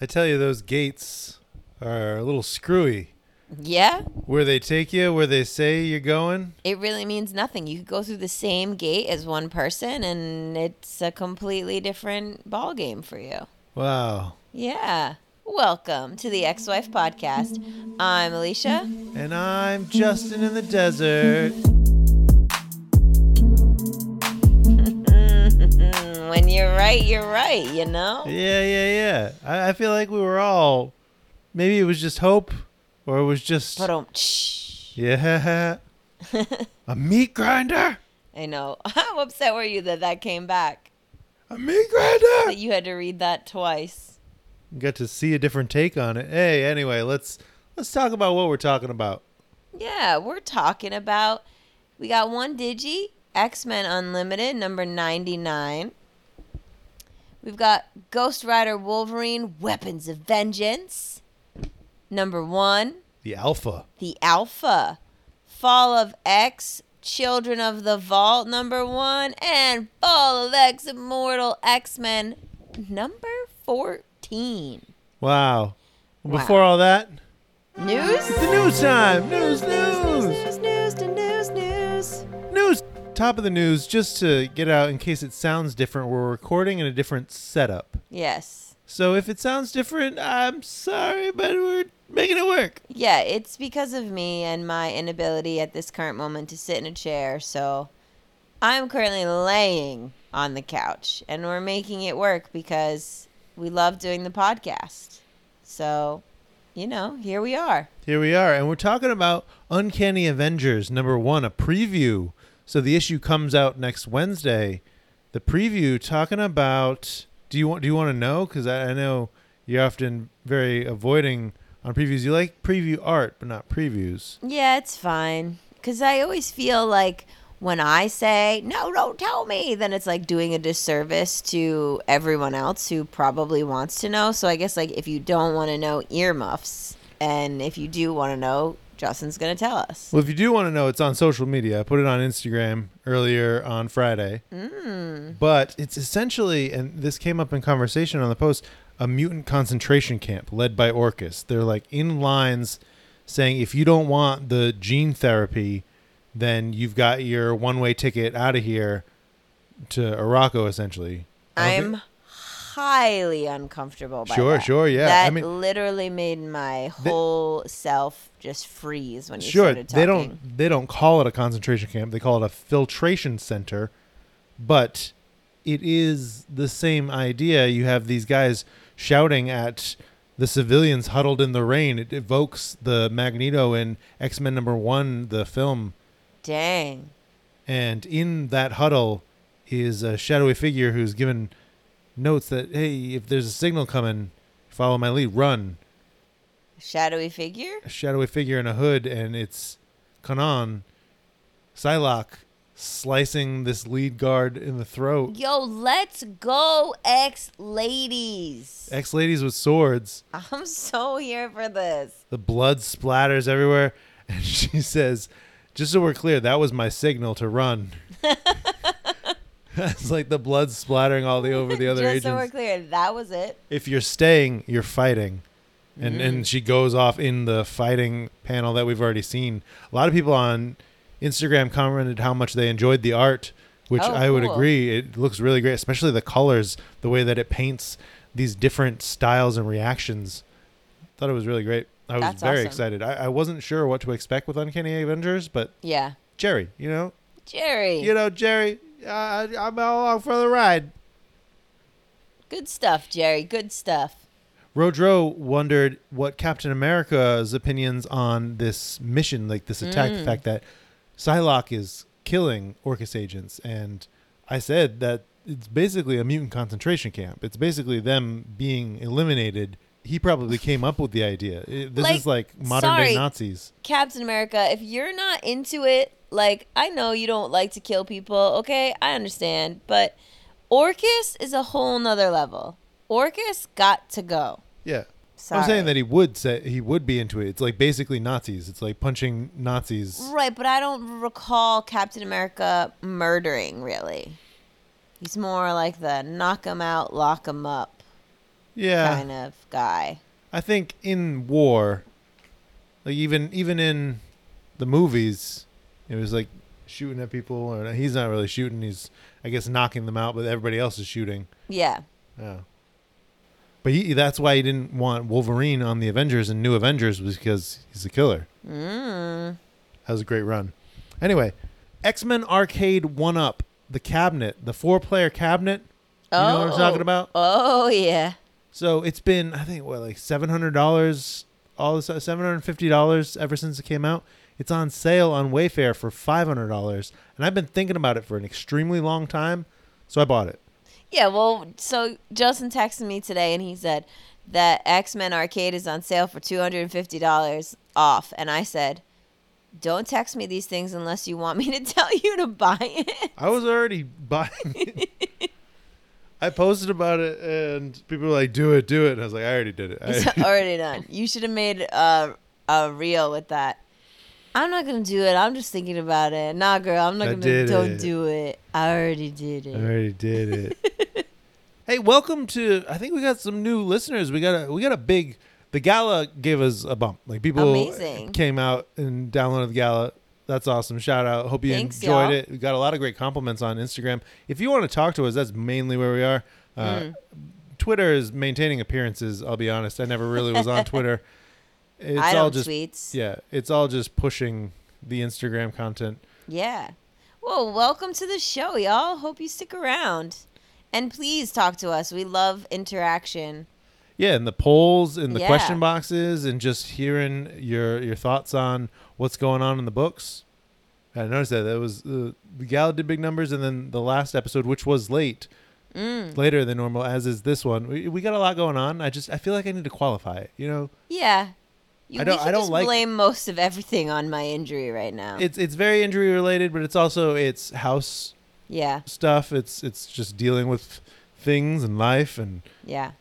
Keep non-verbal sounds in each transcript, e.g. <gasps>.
I tell you, those gates are a little screwy. Yeah, Where they take you, where they say you're going. it really means nothing. You could go through the same gate as one person, and it's a completely different ball game for you. Wow. Yeah. Welcome to the X Wife Podcast. I'm Alicia. And I'm Justin in the desert. When you're right, you're right, you know? Yeah, yeah, yeah. I, I feel like we were all. Maybe it was just hope, or it was just. But Yeah. <laughs> a meat grinder. I know. <laughs> How upset were you that that came back? A meat grinder. That you had to read that twice. Got to see a different take on it. Hey, anyway, let's let's talk about what we're talking about. Yeah, we're talking about. We got one Digi, X Men Unlimited, number 99. We've got Ghost Rider Wolverine, Weapons of Vengeance, number one. The alpha. The Alpha, Fall of X, Children of the Vault, number one, and Fall of X Immortal X Men, number 14. Wow. Wow. Before all that, News? it's the news time. News, news, News, news, to news, news. news. Top of the news, just to get out in case it sounds different. We're recording in a different setup. Yes. So if it sounds different, I'm sorry, but we're making it work. Yeah, it's because of me and my inability at this current moment to sit in a chair. So I'm currently laying on the couch and we're making it work because we love doing the podcast. So, you know, here we are. Here we are, and we're talking about Uncanny Avengers number one, a preview. So the issue comes out next Wednesday. The preview talking about. Do you want? Do you want to know? Because I, I know you're often very avoiding on previews. You like preview art, but not previews. Yeah, it's fine. Because I always feel like when I say, no, don't tell me, then it's like doing a disservice to everyone else who probably wants to know. So I guess, like, if you don't want to know earmuffs, and if you do want to know, Justin's going to tell us. Well, if you do want to know, it's on social media. I put it on Instagram earlier on Friday. Mm. But it's essentially, and this came up in conversation on the post, a mutant concentration camp led by Orcus. They're like in lines saying if you don't want the gene therapy, then you've got your one way ticket out of here to Arakko, essentially. I'm think- highly uncomfortable by Sure, that. sure, yeah. That I mean- literally made my They- whole self just freeze when you sure started talking. they don't they don't call it a concentration camp they call it a filtration center but it is the same idea you have these guys shouting at the civilians huddled in the rain it evokes the magneto in x-men number one the film Dang. and in that huddle is a shadowy figure who's given notes that hey if there's a signal coming follow my lead run Shadowy figure? a shadowy figure in a hood, and it's Kwannon, Psylocke, slicing this lead guard in the throat. Yo, let's go, ex ladies. Ex ladies with swords. I'm so here for this. The blood splatters everywhere, <laughs> and she says, "Just so we're clear, that was my signal to run." <laughs> <laughs> it's like the blood splattering all the over the other Just agents. so we're clear, that was it. if you're staying, you're fighting. And Mm. and she goes off in the fighting panel that we've already seen. A lot of people on Instagram commented how much they enjoyed the art, which Oh, I would cool. agree. It looks really great, especially the colors, the way that it paints these different styles and reactions. Thought it was really great. I was That's very awesome. excited. I, I wasn't sure what to expect with Uncanny Avengers, but Yeah. Gerry, you know, Gerry. you know, Gerry, uh, I'm along for the ride. Good stuff, Gerry. Good stuff. Rodro wondered what Captain America's opinions on this mission, like this attack, the Mm. fact that Psylocke is killing Orcus agents, and I said that it's basically a mutant concentration camp. It's basically them being eliminated. He probably <laughs> came up with the idea. This Like, is like modern sorry. day Nazis. Captain America, if you're not into it, like, I know you don't like to kill people, okay? I understand. But Orcus is a whole nother level. Orcus got to go. Yeah. Sorry. I'm saying that he would say he would be into it. It's like basically Nazis. It's like punching Nazis. Right, but I don't recall Captain America murdering, really. He's more like the knock him out, lock him up. Yeah. kind of guy. I think in war, like even even in the movies, it was like shooting at people, or he's not really shooting. He's I guess knocking them out, but everybody else is shooting. Yeah. Yeah. But he, that's why he didn't want Wolverine on the Avengers and New Avengers was because he's a killer. Mm. That was a great run. Anyway, X Men Arcade One Up, the cabinet, the four player cabinet. You know what I'm talking about? Oh yeah. So it's been I think what like seven hundred dollars, all this seven hundred fifty dollars ever since it came out. It's on sale on Wayfair for five hundred dollars, and I've been thinking about it for an extremely long time, so I bought it. Yeah, well, so Justin texted me today and he said that X Men Arcade is on sale for two hundred and fifty dollars off, and I said, "Don't text me these things unless you want me to <laughs> tell you to buy it." I was already buying it. <laughs> I posted about it, and people were like, "Do it, do it." And I was like, "I already did it." I- It's already done. You should have made a a reel with that. I'm not gonna do it. I'm just thinking about it. Nah, girl, I'm not I gonna. Don't it. do it. I already did it. I already did it. <laughs> hey, welcome to. I think we got some new listeners. We got a we got a big. The gala gave us a bump. Like people Amazing. came out and downloaded the gala. That's awesome. Shout out. Hope you Thanks, enjoyed y'all. it. We got a lot of great compliments on Instagram. If you want to talk to us, that's mainly where we are. Uh, Mm. Twitter is maintaining appearances. I'll be honest. I never really was on Twitter. <laughs> It's I all just tweets. yeah. It's all just pushing the Instagram content. Yeah. Well, welcome to the show, y'all. Hope you stick around. And please talk to us. We love interaction. Yeah, and the polls and the Yeah. question boxes and just hearing your your thoughts on what's going on in the books. I noticed that that was uh, the gala did big numbers, and then the last episode, which was late, Mm. later than normal, as is this one. We, we got a lot going on. I just I feel like I need to qualify it. You know, Yeah. You, I don't- I don't just like- blame most of everything on my injury right now. it's it's very injury related, but it's also it's house yeah. stuff. It's it's just dealing with things and life, and Yeah.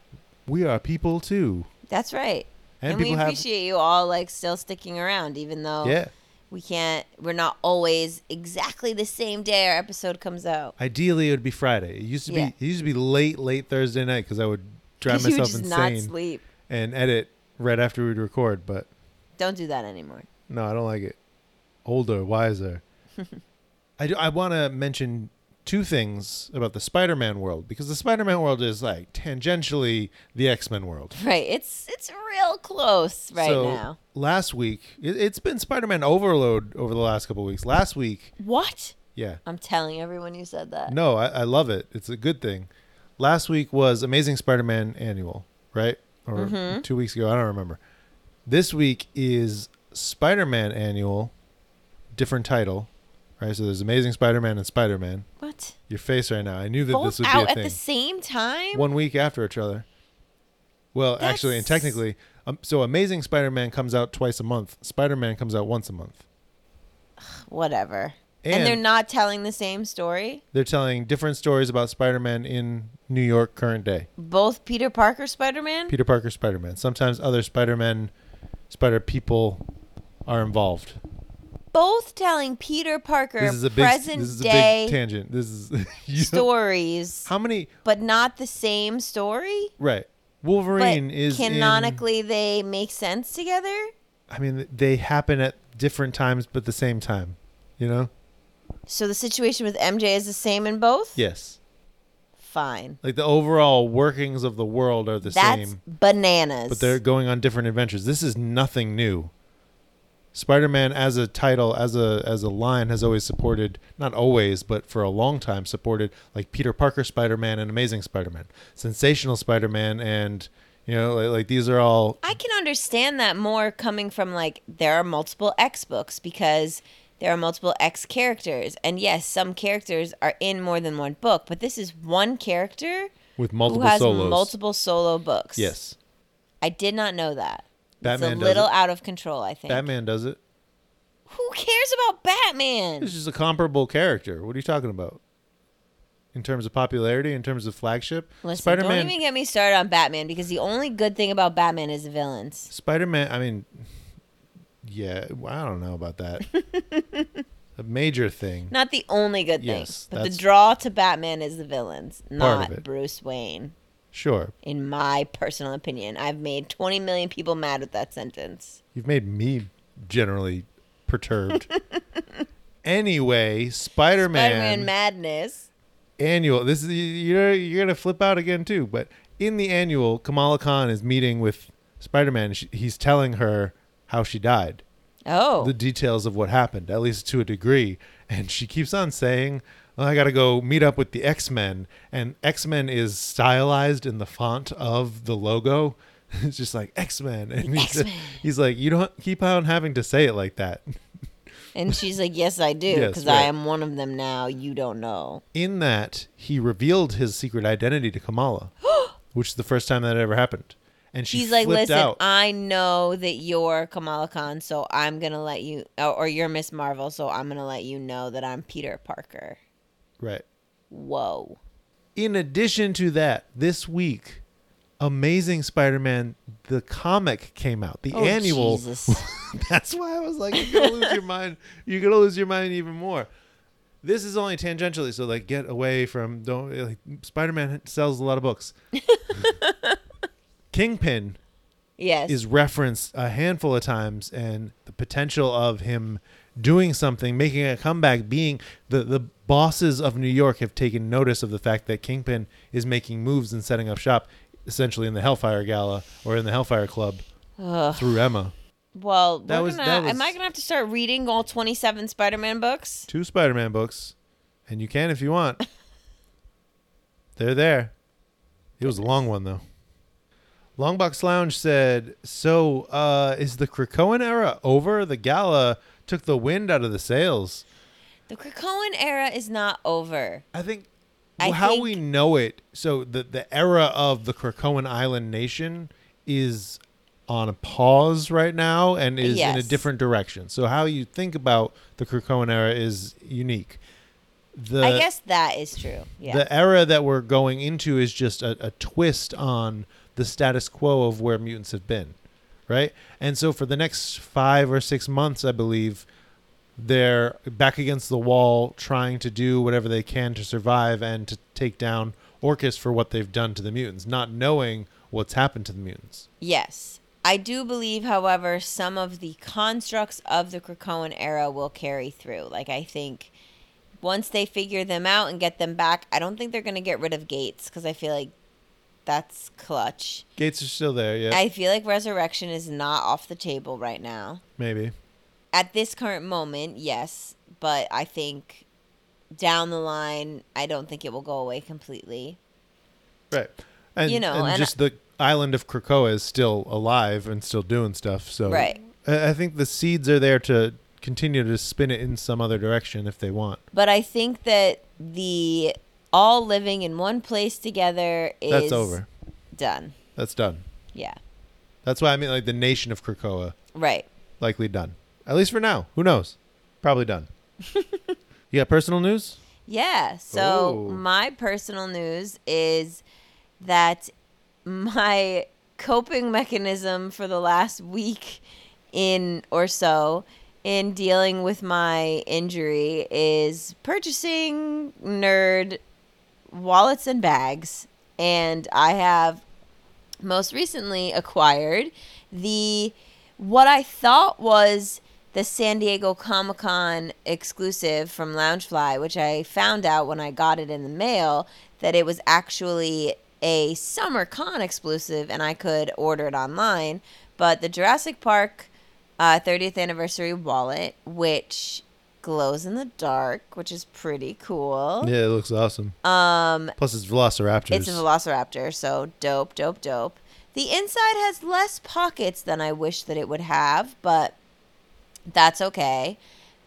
we are people too. That's right. And, And, we people have appreciate you all like still sticking around even though yeah. we can't we're not always exactly the same day our episode comes out. Ideally, it would be Friday. It used to Yeah. be it used to be late, late Thursday night because I would drive <laughs> 'Cause you would myself just not insane sleep. and edit right after we'd record. But Don't do that anymore. no, I don't like it. Older, wiser. <laughs> I do, I want to mention two things about the Spider-Man world because the Spider-Man world is like tangentially the X-Men world. <laughs> Right. It's it's real close right so now. last week, it, it's been Spider-Man overload over the last couple of weeks. Last week, What? yeah, I'm telling everyone you said that. No, I, I love it. It's a good thing. Last week was Amazing Spider-Man Annual, right? Or Mhm. two weeks ago, I don't remember. This week is Spider-Man Annual, different title, right? So there's Amazing Spider-Man and Spider-Man. What? Your face right now. I knew that Both this would out be a at thing. the same time? One week after each other. Well, actually, and technically, um, so Amazing Spider-Man comes out twice a month. Spider-Man comes out once a month. Whatever. And, And, they're not telling the same story? they're telling different stories about Spider-Man in New York current day. Both Peter Parker Spider Man? Peter Parker Spider Man. Sometimes other Spider-Man, Spider people are involved. Both telling Peter Parker This is a big present this is a day big tangent. This is <laughs> you know- stories, how many but not the same story? right. But Wolverine is in- canonically, they make sense together? I mean they happen at different times but the same time. You know? So the situation with MJ is the same in both? Yes. Fine. Like the overall workings of the world are the That's same, bananas. but they're going on different adventures. This is nothing new. Spider-Man as a title, as a as a line has always supported, not always, but for a long time supported like Peter Parker Spider-Man and Amazing Spider-Man, Sensational Spider-Man and you know like, like these are all I can understand that more coming from like there are multiple X books because there are multiple X characters. And yes, some characters are in more than one book, but this is one character with multiple who has solos. multiple solo books. Yes. I did not know that. Batman it's a little it. out of control, I think. Batman does it. Who cares about Batman? This is a comparable character. What are you talking about? In terms of popularity, in terms of flagship, Listen, Spider-Man don't even get me started on Batman because the only good thing about Batman is the villains. Spider-Man, I mean, yeah, well, I don't know about that. <laughs> a major thing. Not the only good thing, Yes, but the that's- draw to Batman is the villains, Part of not it. Bruce Wayne. Sure. in my personal opinion. I've made 20 million people mad with that sentence. You've made me generally perturbed. <laughs> anyway, Spider-Man, Spider-Man madness. annual. This is you're you're gonna flip out again too. But in the annual, Kamala Khan is meeting with Spider-Man. She, he's telling her how she died, Oh. the details of what happened, at least to a degree. And she keeps on saying, well, "I got to go meet up with the X-Men." And X-Men is stylized in the font of the logo. <laughs> It's just like X-Men, and he's, X-Men. he's like, "You don't keep on having to say it like that." <laughs> and she's like, "Yes, I do, Yes, because right. I am one of them now. You don't know." in that he revealed his secret identity to Kamala, <gasps> which is the first time that ever happened. And she He's like, "Listen, out. I know that you're Kamala Khan, so I'm gonna let you, or, or you're Miss Marvel, so I'm gonna let you know that I'm Peter Parker." right. Whoa. In addition to that, this week, Amazing Spider-Man the comic came out. The Oh, annual. Jesus. <laughs> That's why I was like, you're gonna lose your mind. You're gonna lose your mind even more. This is only tangentially, so like, get away from don't like. Spider-Man sells a lot of books. <laughs> Kingpin yes. is referenced a handful of times and the potential of him doing something making a comeback being the the bosses of New York have taken notice of the fact that Kingpin is making moves and setting up shop essentially in the Hellfire Gala or in the Hellfire Club Ugh. through Emma Well, That was- gonna, that was- am I gonna have to start reading all 27 Spider-Man books? two Spider-Man books and you can if you want <laughs> they're there it was a long one though Longbox Lounge said, "So, uh, is the Krakoan era over? The gala took the wind out of the sails." The Krakoan era is not over. I think I how think- we know it. So the the era of the Krakoan Island nation is on a pause right now and is in a different direction. So how you think about the Krakoan era is unique. The I guess that is true. Yeah. the era that we're going into is just a, a twist on the status quo of where mutants have been, right? And so for the next five or six months, I believe they're back against the wall, trying to do whatever they can to survive and to take down Orcus for what they've done to the mutants, not knowing what's happened to the mutants. yes. I do believe, however, some of the constructs of the Krakoan era will carry through. Like, I think once they figure them out and get them back, I don't think they're going to get rid of Gates because I feel like that's clutch. Gates are still there, yeah, I feel like Resurrection is not off the table right now. maybe. At this current moment, yes, but I think down the line, I don't think it will go away completely. Right. And, You know, and, and just the island of Krakoa is still alive and still doing stuff. So Right. I, I think the seeds are there to continue to spin it in some other direction if they want. But I think that the all living in one place together is That's over. Done. That's done. Yeah. That's why I mean like the nation of Krakoa Right. likely done. At least for now. Who knows? Probably done. <laughs> you got personal news? Yeah. So Oh. my personal news is that my coping mechanism for the last week in or so in dealing with my injury is purchasing nerd wallets and bags and I have most recently acquired the what I thought was the San Diego Comic Con exclusive from Loungefly, which I found out when I got it in the mail that it was actually a Summer Con exclusive and I could order it online. But the Jurassic Park uh, 30th anniversary wallet, which glows in the dark, which is pretty cool. Yeah, it looks awesome. Um, Plus it's Velociraptor. it's a velociraptor, so dope, dope, dope. The inside has less pockets than I wish that it would have, but that's okay.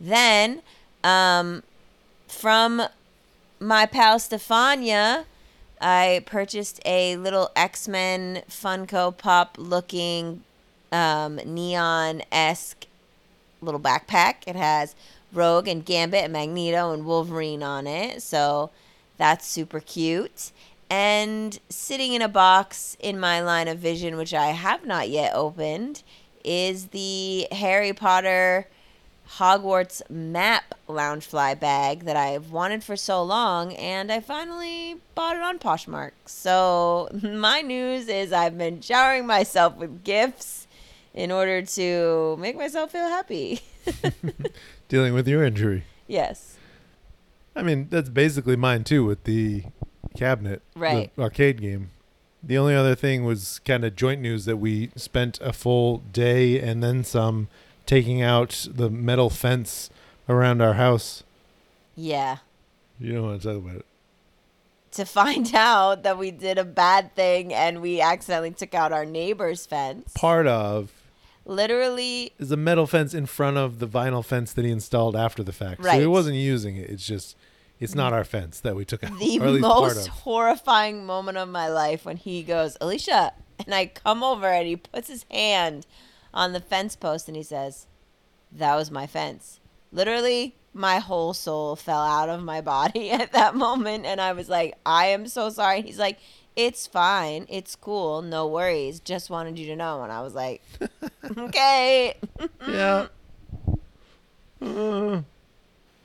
Then, um, from my pal Stefania, I purchased a little X Men Funko Pop looking um, neon esque little backpack. It has Rogue and Gambit and Magneto and Wolverine on it. So that's super cute. And sitting in a box in my line of vision, which I have not yet opened, is the Harry Potter Hogwarts map Loungefly bag that I've wanted for so long, and I finally bought it on Poshmark. So <laughs> my news is I've been showering myself with gifts in order to make myself feel happy. <laughs> <laughs> Dealing with your injury. yes. I mean, that's basically mine too with the cabinet, Right. the arcade game. The only other thing was kind of joint news that we spent a full day and then some taking out the metal fence around our house. Yeah. You don't want to talk about it. To find <laughs> out that we did a bad thing and we accidentally took out our neighbor's fence. Part of Literally, is a metal fence in front of the vinyl fence that he installed after the fact. Right. So he wasn't using it. It's just, it's not our fence that we took out. the or at least part most horrifying moment of my life when he goes, Alicia, and I come over and he puts his hand on the fence post and he says, That was my fence. Literally, my whole soul fell out of my body <laughs> at that moment. And I was like, I am so sorry. And he's like, It's fine. It's cool. No worries. Just wanted you to know. And I was like, <laughs> Okay. Yeah. Uh,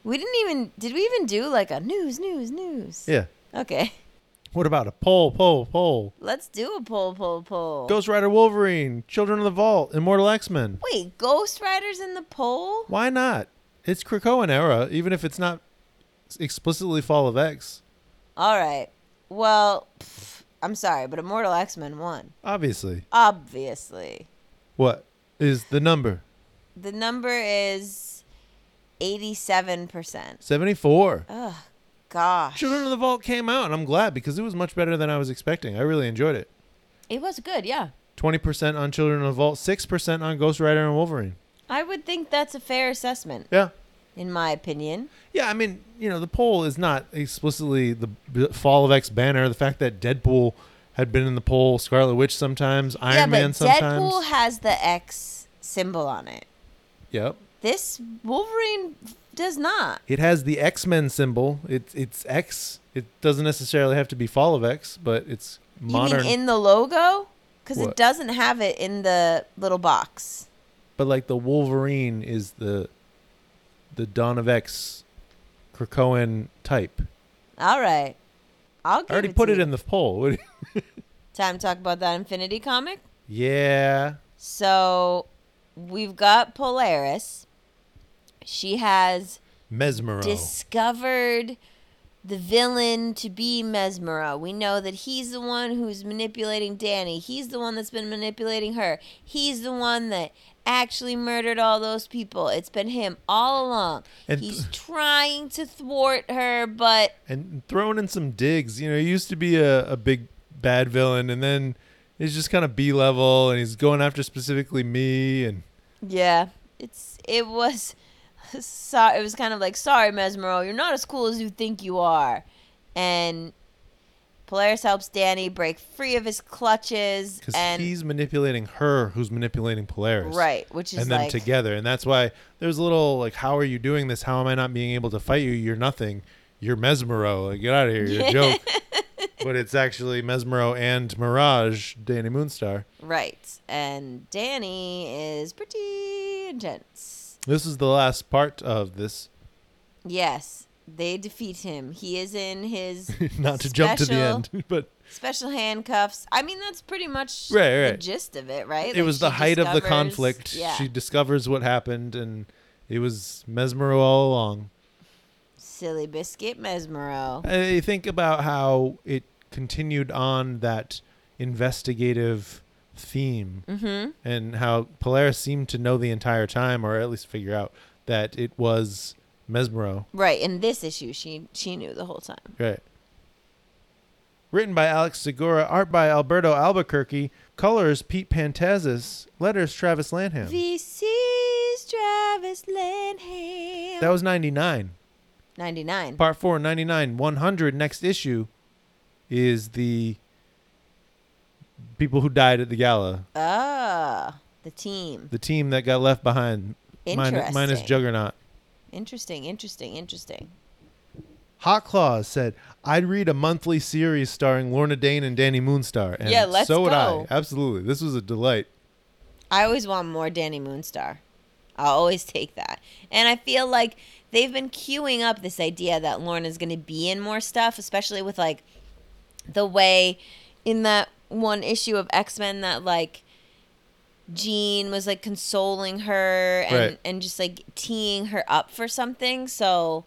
We didn't even, did we even do like a news, news, news? yeah. Okay. What about a poll, poll, poll? Let's do a poll, poll, poll. Ghost Rider Wolverine, Children of the Vault, Immortal X Men. Wait, Ghost Rider's in the poll? Why not? It's Krakoan era, even if it's not explicitly Fall of X. All right. Well, pff, I'm sorry, but Immortal X Men won. Obviously. Obviously. What is the number? The number is 87%. 74. Ugh, gosh. Children of the Vault came out, and I'm glad because it was much better than I was expecting. I really enjoyed it. It was good, yeah. 20% on Children of the Vault, 6% on Ghost Rider and Wolverine. I would think that's a fair assessment, Yeah. In my opinion. Yeah, I mean, you know, the poll is not explicitly the Fall of X banner. The fact that Deadpool had been in the poll, Scarlet Witch sometimes, Iron yeah, Man but sometimes. Deadpool has the X symbol on it. Yep. This Wolverine does not. It has the X Men symbol. It's it's X. It doesn't necessarily have to be Fall of X, but it's modern. You mean in the logo? Because it doesn't have it in the little box. but like the Wolverine is the the Dawn of X Krakoan type. All right. I'll give I already it put to it you. in the poll. What do you- <laughs> Time to talk about that Infinity comic. yeah. So we've got Polaris. She has Mesmero. discovered the villain to be Mesmero. We know that he's the one who's manipulating Dani. He's the one that's been manipulating her. He's the one that actually murdered all those people. It's been him all along. And- he's trying to thwart her, but and throwing in some digs. You know, he used to be a, a big bad villain, and then he's just kind of B level, and he's going after specifically me. And Yeah, it's it was <laughs> so it was kind of like sorry Mesmero, you're not as cool as you think you are, and Polaris helps Dani break free of his clutches because and he's manipulating her, who's manipulating Polaris. right, which is and them like together, and that's why there's a little like, how are you doing this? How am I not being able to fight you? You're nothing. You're Mesmero. Like, get out of here. You're a joke. <laughs> but it's actually Mesmero and Mirage, Dani Moonstar. right, and Dani is pretty intense. This is the last part of this. Yes, they defeat him. He is in his <laughs> Not to jump to the end, <laughs> but special handcuffs. I mean, that's pretty much Right, the gist of it, right? it Like, was the height of the conflict. Yeah. She discovers what happened, and it was Mesmero all along. Silly biscuit Mesmero. I think about how it continued on that investigative theme Mm-hmm. and how Polaris seemed to know the entire time, or at least figure out that it was Mesmero. Right. In this issue, she she knew the whole time. Right. Written by Alex Segura, art by Alberto Albuquerque, colors Pete Pantazis, letters Travis Lanham. VC's Travis Lanham. That was 99. 99. Part 4, 99. 100, next issue, is the people who died at the gala. Ah, the team. The team that got left behind. Minus, Interesting. minus Juggernaut. Interesting, interesting, interesting. Hot Claws said, I'd read a monthly series starring Lorna Dane and Dani Moonstar. And Yeah, let's so would go. I. Absolutely. This was a delight. I always want more Dani Moonstar. I'll always take that. And I feel like they've been queuing up this idea that Lorna's going to be in more stuff, especially with like the way in that one issue of X Men that like Jean was like consoling her and Right. and just like teeing her up for something. So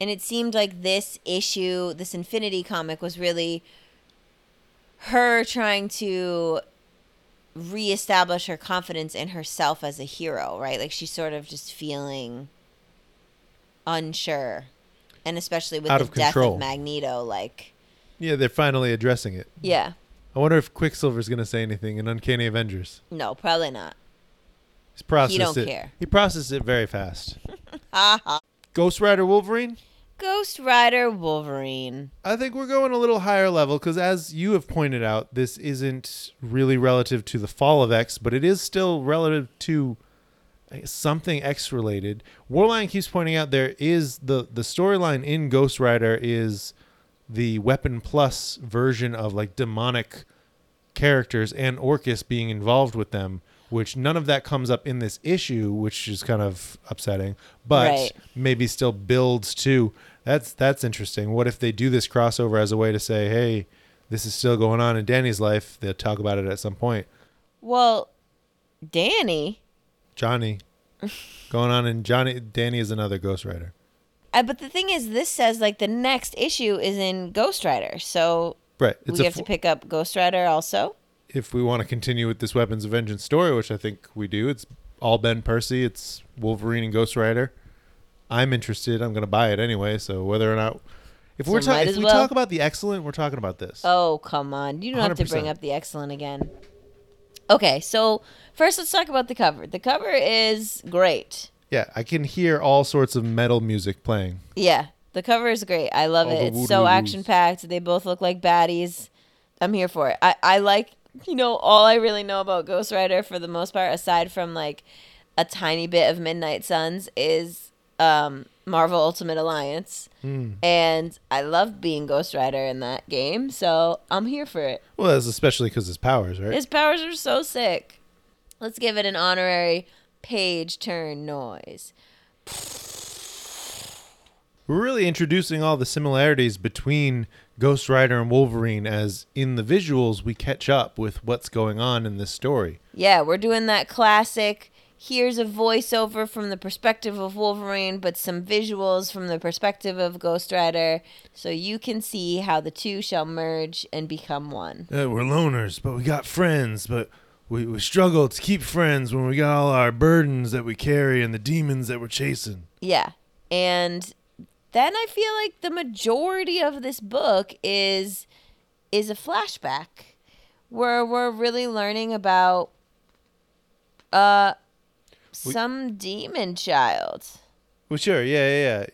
and it seemed like this issue, this Infinity comic was really her trying to reestablish her confidence in herself as a hero, right? Like she's sort of just feeling unsure. And especially with Out the of death control. of Magneto, like Yeah, they're finally addressing it. yeah. I wonder if Quicksilver's going to say anything in Uncanny Avengers. No, probably not. He's processed don't it. care. He processed it very fast. <laughs> Ha ha. Ghost Rider Wolverine? Ghost Rider Wolverine. I think we're going a little higher level because, as you have pointed out, this isn't really relative to the fall of X, but it is still relative to something X related. Warline keeps pointing out there is the the storyline in Ghost Rider is the Weapon Plus version of like demonic characters and Orcus being involved with them, which none of that comes up in this issue, which is kind of upsetting, but Right. maybe still builds to that's that's interesting. What if they do this crossover as a way to say, hey, this is still going on in Danny's life? They'll talk about it at some point. Well, Danny. Johnny <laughs> going on in Johnny Danny is another Ghost But the thing is, this says like the next issue is in Ghost Rider, so Right. It's we have fo- to pick up Ghost Rider also. if we want to continue with this Weapons of Vengeance story, which I think we do, it's all Ben Percy, it's Wolverine and Ghost Rider. I'm interested. I'm going to buy it anyway. So whether or not, if So we're talking, if we well. talk about the excellent, we're talking about this. Oh come on! You don't have to bring up the excellent again. Okay, so first let's talk about the cover. The cover is great. Yeah, I can hear all sorts of metal music playing. Yeah, the cover is great. I love All it. It's so action packed. They both look like baddies. I'm here for it. I, I like, you know, all I really know about Ghost Rider for the most part, aside from like a tiny bit of Midnight Suns, is um, Marvel Ultimate Alliance. Hmm. And I love being Ghost Rider in that game, so I'm here for it. Well, that's especially because his powers, right? His powers are so sick. Let's give it an honorary page turn noise. We're really introducing all the similarities between Ghost Rider and Wolverine, as in the visuals we catch up with what's going on in this story. Yeah, we're doing that classic. Here's a voiceover from the perspective of Wolverine, but some visuals from the perspective of Ghost Rider, so you can see how the two shall merge and become one. Uh, we're loners, but we got friends, but we, we struggle to keep friends when we got all our burdens that we carry and the demons that we're chasing. Yeah. And then I feel like the majority of this book is is a flashback where we're really learning about uh We- some demon child. Well, sure, yeah, yeah, yeah.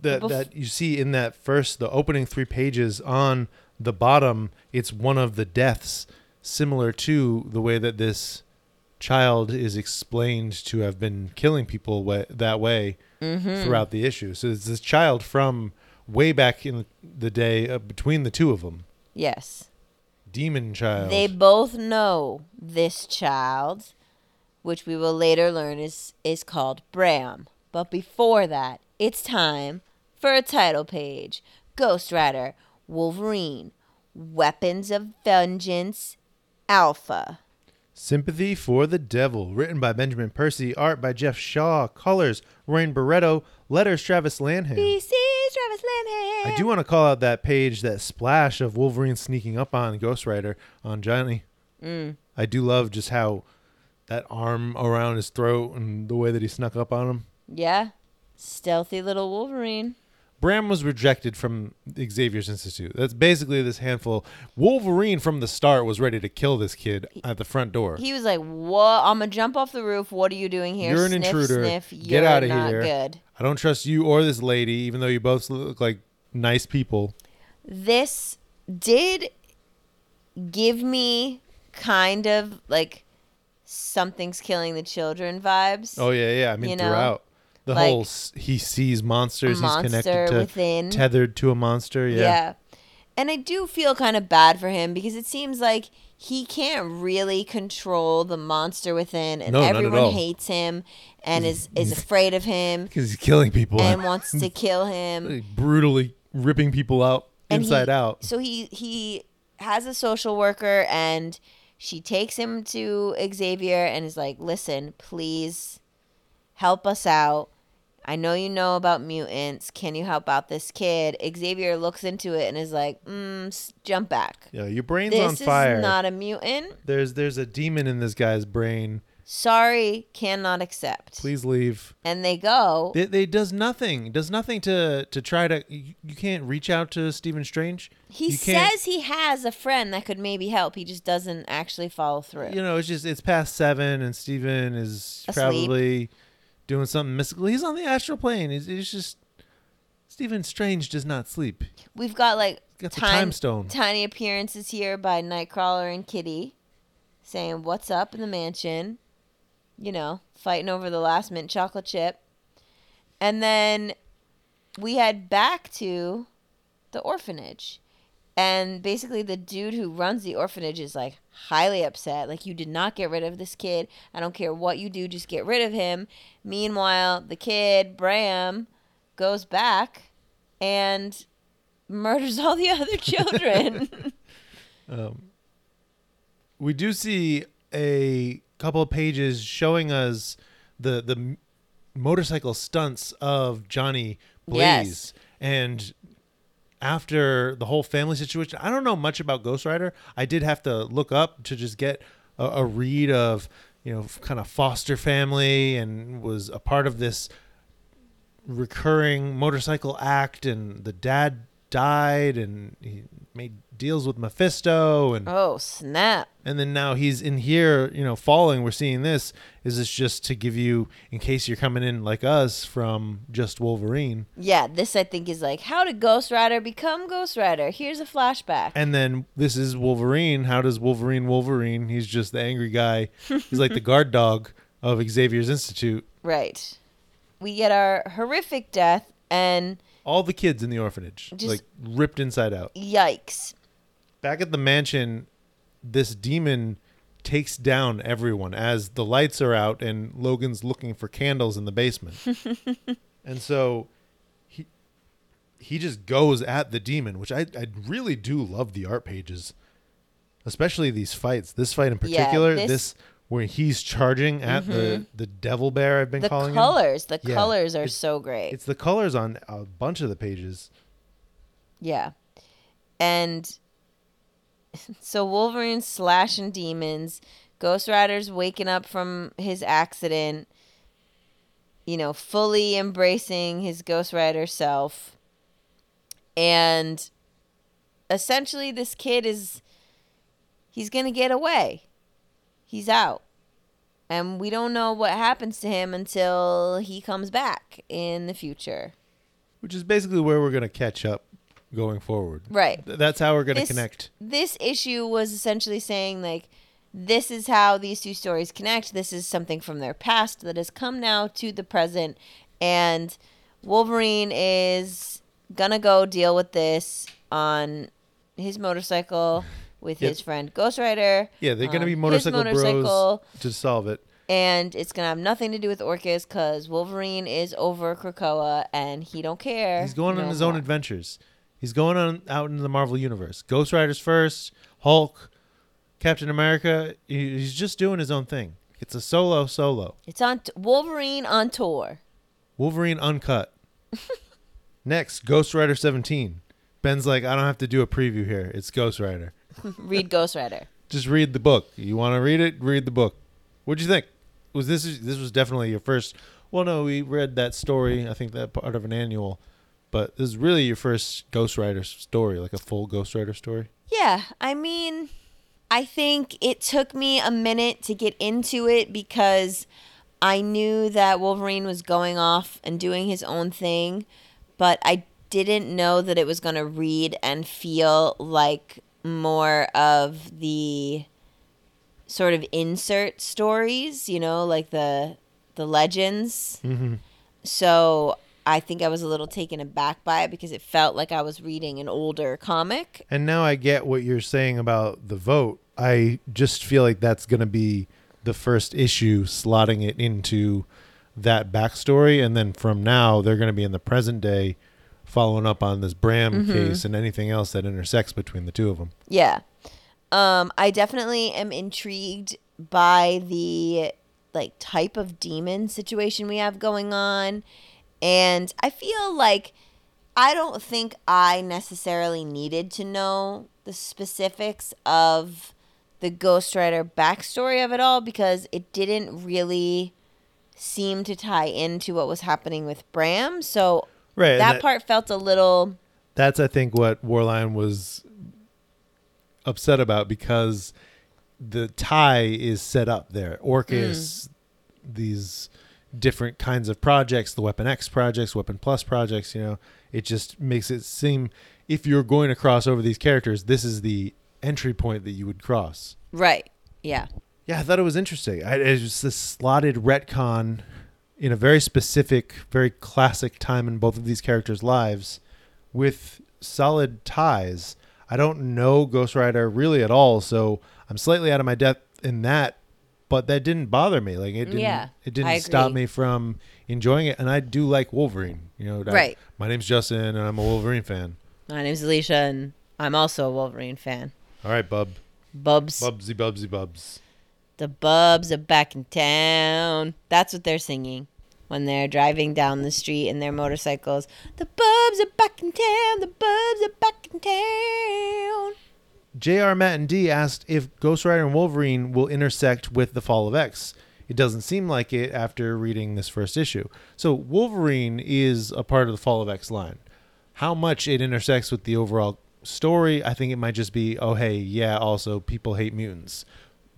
That Bef- that you see in that first, the opening three pages on the bottom, it's one of the deaths, similar to the way that this child is explained to have been killing people that way Mm-hmm. throughout the issue. So it's this child from way back in the day uh, between the two of them, Yes. demon child. They both know this child, which we will later learn is is called Bram. But before that, it's time for a title page. Ghost Rider, Wolverine, Weapons of Vengeance, Alpha. Sympathy for the Devil, written by Benjamin Percy, art by Geoff Shaw, colors Rain Beredo, letters Travis Lanham. VC Travis Lanham. I do want to call out that page, that splash of Wolverine sneaking up on Ghost Rider on Johnny. Mm. I do love just how that arm around his throat and the way that he snuck up on him. Yeah. Stealthy little Wolverine. Bram was rejected from Xavier's Institute. That's basically this handful. Wolverine from the start was ready to kill this kid at the front door. He was like, "What? I'm gonna jump off the roof. What are you doing here? You're an sniff, intruder. Sniff. Get You're outta not here." Good. I don't trust you or this lady, even though you both look like nice people. this did give me kind of like something's killing the children vibes. Oh yeah, yeah. I mean You know, throughout the like, whole s- he sees monsters. a He's connected monster to within. tethered to a monster. Yeah. yeah. And I do feel kind of bad for him because it seems like he can't really control the monster within, and No, everyone hates him and is is afraid of him <laughs> Because he's killing people and <laughs> wants to kill him. brutally ripping people out And he- inside out. So he he has a social worker and she takes him to Xavier and is like, "Listen, please help us out. I know you know about mutants. Can you help out this kid?" Xavier looks into it and is like, mm, "Jump back. Yeah, your brain's This on fire. This is not a mutant. there's there's a demon in this guy's brain. Sorry, cannot accept." Please leave. And they go. It, it does nothing. Does nothing to to try to. You, you can't reach out to Stephen Strange. He you says he has a friend that could maybe help. He just doesn't actually follow through. You know, it's just it's past seven, and Stephen is Asleep. probably doing something mystical. He's on the astral plane. He's, he's just Stephen Strange does not sleep. We've got like Got time, time stone. tiny appearances here by Nightcrawler and Kitty saying, What's up in the mansion? You know, fighting over the last mint chocolate chip. And then we head back to the orphanage. And basically, the dude who runs the orphanage is like highly upset. Like, you did not get rid of this kid. I don't care what you do, just get rid of him. Meanwhile, the kid, Bram, goes back and murders all the other <laughs> children. <laughs> Um, we do see a couple of pages showing us the the motorcycle stunts of Johnny Blaze Yes. and after the whole family situation I don't know much about Ghost Rider. I did have to look up to just get a, a read of you know kind of foster family and was a part of this recurring motorcycle act and the dad died and he made deals with Mephisto and oh, snap. and then now he's in here, you know, falling. We're seeing this. Is this just to give you, in case you're coming in like us from just Wolverine? Yeah, this I think is like, how did Ghost Rider become Ghost Rider? Here's a flashback. And then this is Wolverine. How does Wolverine Wolverine? He's just the angry guy. He's like the <laughs> guard dog of Xavier's Institute. right. We get our horrific death, and All the kids in the orphanage, Just- like ripped inside out. yikes. Back at the mansion, this demon takes down everyone as the lights are out and Logan's looking for candles in the basement. <laughs> and so he he just goes at the demon, which I I really do love the art pages. Especially these fights. This fight in Yeah, particular, this- this, where he's charging at the mm-hmm. the devil bear I've been The calling him. colors, the Yeah, colors are so great. It's the colors on a bunch of the pages. Yeah. And so Wolverine's slashing demons. Ghost Rider's waking up from his accident, you know, fully embracing his Ghost Rider self. And essentially, this kid is. He's going to get away. He's out. And we don't know what happens to him until he comes back in the future. Which is basically where we're gonna catch up going forward. Right. Th- That's how we're gonna this, connect. This issue was essentially saying like this is how these two stories connect. This is something from their past that has come now to the present and Wolverine is gonna go deal with this on his motorcycle <laughs> with Yep. his friend Ghost Rider. Yeah, they're gonna on be um, his motorcycle, motorcycle, bros to solve it. and it's gonna have nothing to do with Orcus because Wolverine is over Krakoa and he don't care. He's going on no his own more. adventures. He's going on out into the Marvel universe. Ghost Rider's first, Hulk, Captain America. he- He's just doing his own thing. It's a solo solo. It's on t- Wolverine on tour. Wolverine uncut. <laughs> Next, Ghost Rider 17. Ben's like, I don't have to do a preview here. It's Ghost Rider. <laughs> Read Ghost Rider. Just read the book. You want to read it? Read the book. What'd you think? Was this this was definitely your first? Well, no, we read that story. I think that part of an annual, but this is really your first Ghost Rider story, like a full Ghost Rider story. Yeah, I mean, I think it took me a minute to get into it because I knew that Wolverine was going off and doing his own thing, but I didn't know that it was going to read and feel like more of the sort of insert stories, you know, like the the legends. Mm-hmm. So I think I was a little taken aback by it because it felt like I was reading an older comic. And now I get what you're saying about the vote. I just feel like that's going to be the first issue, slotting it into that backstory. And then from now, they're going to be in the present day, following up on this Bram Mm-hmm. case and anything else that intersects between the two of them. Yeah. Um, I definitely am intrigued by the like type of demon situation we have going on. And I feel like I don't think I necessarily needed to know the specifics of the Ghost Rider backstory of it all because it didn't really seem to tie into what was happening with Bram. So Right. and that part felt a little that's I think what Warline was upset about because the tie is set up there. Orchis, mm. these different kinds of projects, the Weapon X projects, Weapon Plus projects, you know, it just makes it seem if you're going to cross over these characters, this is the entry point that you would cross. right. Yeah. Yeah, I thought it was interesting. I, it was this slotted retcon in a very specific, very classic time in both of these characters' lives with solid ties. I don't know Ghost Rider really at all, so I'm slightly out of my depth in that, but that didn't bother me. Like it didn't Yeah, it didn't stop me from enjoying it and I do like Wolverine, you know. I- Right. my name's Justin and I'm a Wolverine fan. My name's Alicia, and I'm also a Wolverine fan. All right, bub. Bubs. Bubsy bubsy bubs. The Bubs are back in town. That's what they're singing when they're driving down the street in their motorcycles. The Bubs are back in town. The Bubs are back in town. JR Matt and D asked if Ghost Rider and Wolverine will intersect with the Fall of X. It doesn't seem like it after reading this first issue. So Wolverine is a part of the Fall of X line. How much it intersects with the overall story, I think it might just be, oh hey, yeah, also people hate mutants.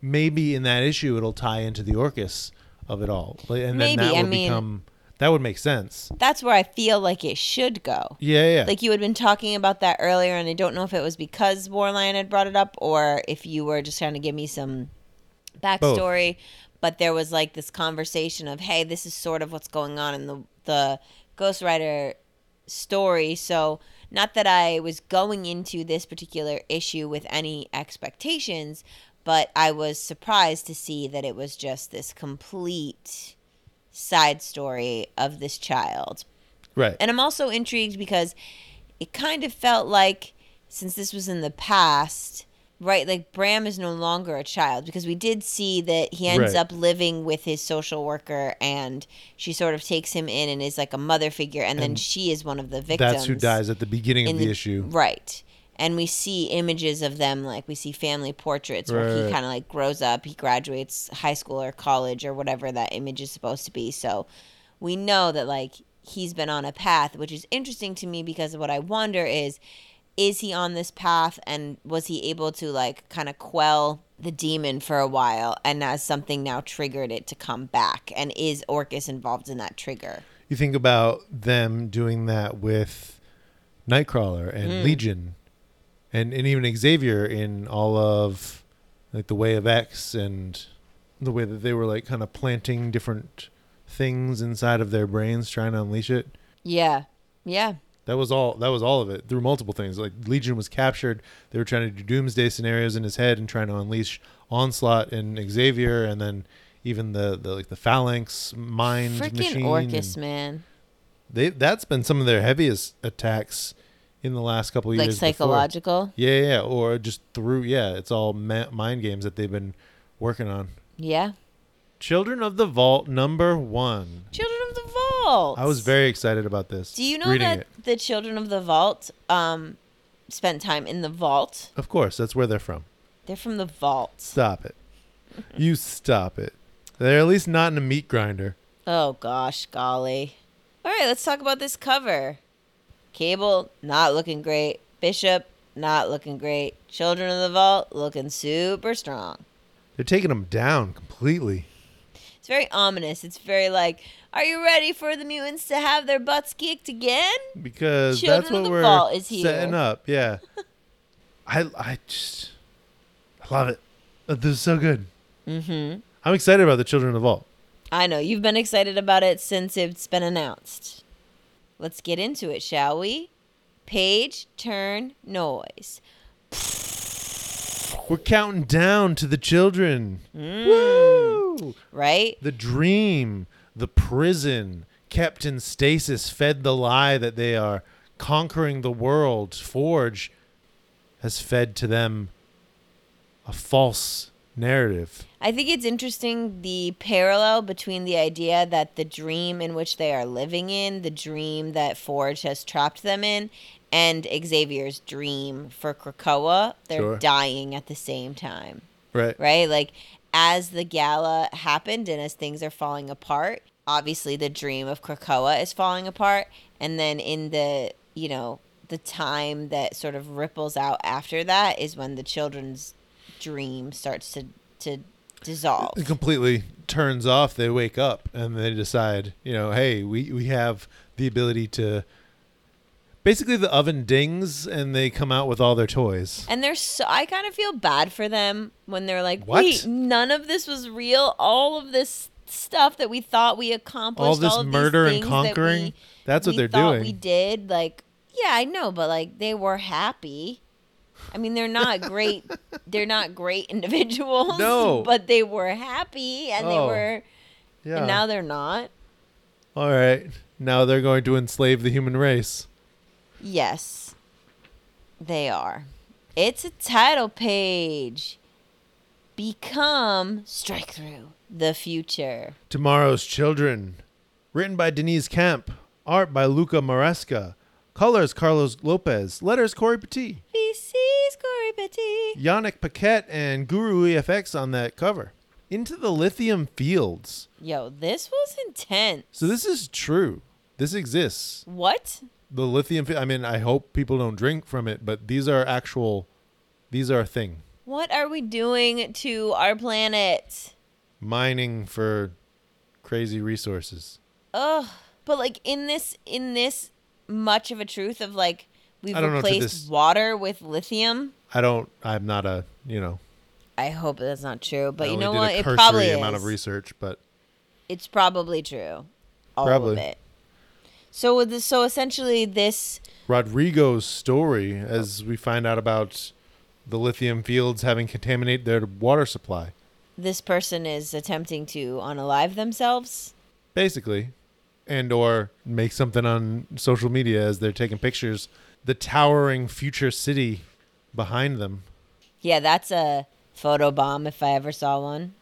Maybe in that issue it'll tie into the Orchis of it all. And Maybe, then that I mean- become that would make sense. That's where I feel like it should go. Yeah, yeah. Like you had been talking about that earlier, and I don't know if it was because Warline had brought it up or if you were just trying to give me some backstory. But there was like this conversation of, hey, this is sort of what's going on in the the Ghost Rider story. So not that I was going into this particular issue with any expectations, but I was surprised to see that it was just this complete side story of this child right. and I'm also intrigued because it kind of felt like since this was in the past, right? Like Bram is no longer a child because we did see that he ends Right. up living with his social worker and she sort of takes him in and is like a mother figure and, then she is one of the victims. That's who dies at the beginning of in the, issue. Right. And we see images of them, like we see family portraits where he kind of like grows up, he graduates high school or college or whatever that image is supposed to be. So we know that like he's been on a path, which is interesting to me because what I wonder is is he on this path and was he able to like kind of quell the demon for a while and has something now triggered it to come back? And is Orchis involved in that trigger? you think about them doing that with Nightcrawler and Mm. Legion, and and even Xavier in all of like the Way of X and the way that they were like kind of planting different things inside of their brains, trying to unleash it. Yeah. Yeah. That was all. That was all of it through multiple things. Like Legion was captured. They were trying to do doomsday scenarios in his head and trying to unleash Onslaught and Xavier, and then even the, the like the Phalanx mind Freaking machine. Orchis, man. they that's been some of their heaviest attacks in the last couple of Like years. before. psychological. Yeah, yeah, yeah, or just through. Yeah, it's all ma- mind games that they've been working on. Yeah. Children of the Vault number one. Children of the Vault. I was very excited about this. Do you know that it. the Children of the Vault um spent time in the vault? Of course, that's where they're from. They're from the vault. Stop it. <laughs> you stop it. They're at least not in a meat grinder. Oh gosh, golly. All right, let's talk about this cover. Cable not looking great. Bishop not looking great. Children of the Vault looking super strong. They're taking them down completely. It's very ominous. It's very like, are you ready for the mutants to have their butts kicked again? because Children that's of what the we're Vault is here. setting up. Yeah, <laughs> I I just I love it. Uh, This is so good. Mm-hmm. I'm excited about the Children of the Vault. I know you've been excited about it since it's been announced. Let's get into it, shall we? Page turn noise. We're counting down to the children. Mm. Woo! Right? The dream, the prison, kept in stasis, fed the lie that they are conquering the world. Forge has fed to them a false narrative. I think it's interesting the parallel between the idea that the dream in which they are living in, the dream that Forge has trapped them in, and Xavier's dream for Krakoa, they're Sure. dying at the same time. Right. right? Like as the gala happened and as things are falling apart, obviously the dream of Krakoa is falling apart, and then in the you know the time that sort of ripples out after that is when the children's dream starts to to dissolve. It completely turns off. They wake up and they decide, you know, hey, we, we have the ability to. Basically, the oven dings and they come out with all their toys. And they're so I kind of feel bad for them when they're like, What? wait, none of this was real. All of this stuff that we thought we accomplished, All this these murder and things that conquering, we- that's what we they're thought doing. We did like, yeah, I know, but like they were happy. I mean, they're not great. <laughs> they're not great individuals. No. <laughs> but they were happy, and they Oh, were. Yeah. And now they're not. all right. Now they're going to enslave the human race. Yes, they are. It's a title page. Become strike through the future. Tomorrow's Children. Written by Deniz Camp. Art by Luca Maresca. Colors Carlos Lopez. Letters Cory Petit. Cory Yanick Paquette and Guru EFX on that cover. Into the lithium fields. Yo, this was intense. So this is true. This exists. What? The lithium. I mean, I hope people don't drink from it, but these are actual. These are a thing. What are we doing to our planet? Mining for crazy resources. Ugh. But like in this in this much of a truth of like we've I don't know if replaced water with lithium. I don't. I'm not a. You know. I hope that's not true, but I you know what? A It probably amount is. of research, but It's probably true. All Probably. of it. So with this, so essentially this Rodrigo's story, as we find out about the lithium fields having contaminated their water supply, this person is attempting to unalive themselves. basically, and or make something on social media as they're taking pictures. The towering future city behind them. Yeah, that's a photo bomb if I ever saw one.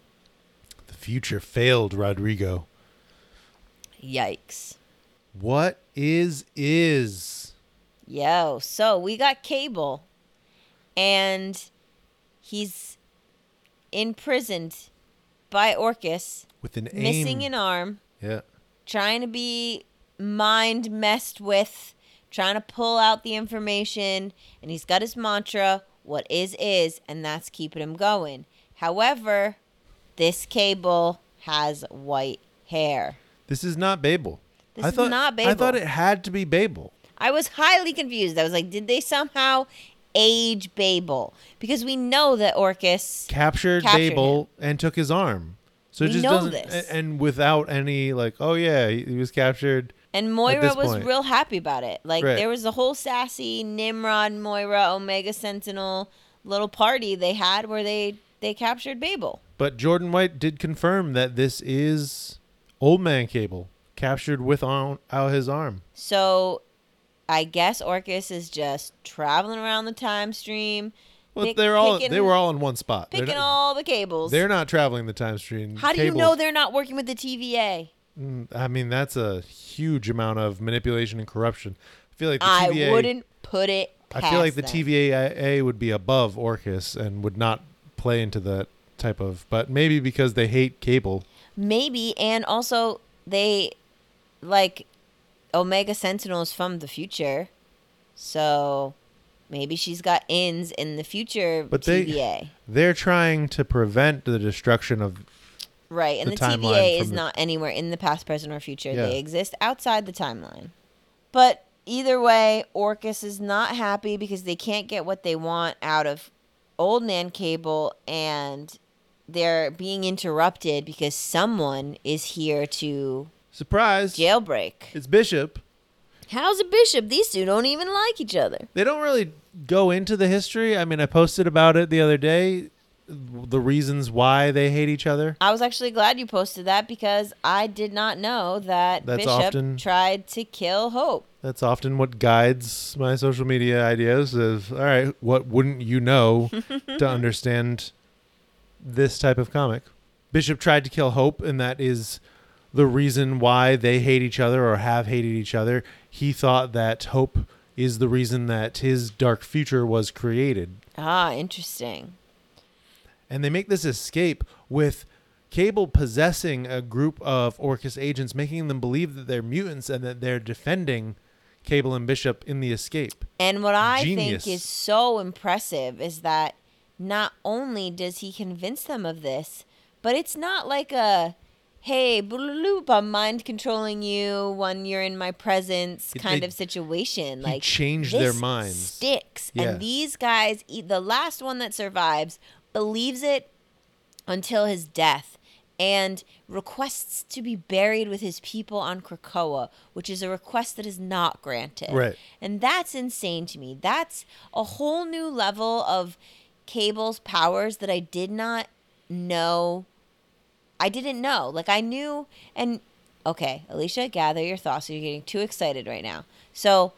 The future failed Rodrigo. Yikes. What is is? Yo, so we got Cable, and he's imprisoned by Orchis, With an aim. missing an arm, yeah. trying to be mind messed with, trying to pull out the information, and he's got his mantra, what is is, and that's keeping him going. However, this Cable has white hair. This is not Babel. This I is thought, not I thought it had to be Babel. I was highly confused. I was like, did they somehow age Babel? Because we know that Orchis. captured, Captured Babel and took his arm. So it We just know doesn't, this. and without any like, oh yeah, he was captured. And Moira was point. real happy about it. Like Right. there was a whole sassy Nimrod, Moira, Omega Sentinel little party they had where they they captured Babel. But Jordan White did confirm that this is Old Man Cable captured with on, out his arm. So I guess Orchis is just traveling around the time stream, Well, Pick- they're all picking- they were all in one spot. Picking not, all the cables. they're not traveling the time stream. How do you know they're not working with the TVA? Mm, I mean, that's a huge amount of manipulation and corruption. I feel like the TVA, I wouldn't put it. Past I feel like the them. TVA would be above Orchis and would not play into that type of. But maybe because they hate Cable. Maybe, and also they like Omega Sentinel is from the future, so maybe she's got ins in the future But they- TVA. They're trying to prevent the destruction of. Right, and the the, is the- not anywhere in the past, present, or future. Yeah. They exist outside the timeline. But either way, Orchis is not happy because they can't get what they want out of Old Man Cable, and they're being interrupted because someone is here to Surprise! jailbreak. It's Bishop. How's a bishop? These two don't even like each other. They don't really go into the history. I mean, I posted about it the other day, the reasons why they hate each other. I was actually glad you posted that because I did not know that That's Bishop often- tried to kill Hope. That's often what guides my social media ideas is, all right, what wouldn't you know to <laughs> understand this type of comic? Bishop tried to kill Hope, and that is the reason why they hate each other or have hated each other. He thought that Hope is the reason that his dark future was created. Ah, interesting. And they make this escape with Cable possessing a group of Orchis agents, making them believe that they're mutants and that they're defending Cable and Bishop in the escape. And what I Genius. think is so impressive is that not only does he convince them of this, but it's not like a hey, bloop, I'm mind controlling you when you're in my presence It- kind of situation. Like change their minds. Sticks. Yeah. And these guys, the last one that survives, believes it until his death and requests to be buried with his people on Krakoa, which is a request that is not granted. Right. And that's insane to me. That's a whole new level of Cable's powers that I did not know. I didn't know. Like I knew and okay, Alicia, gather your thoughts. You're getting too excited right now. So,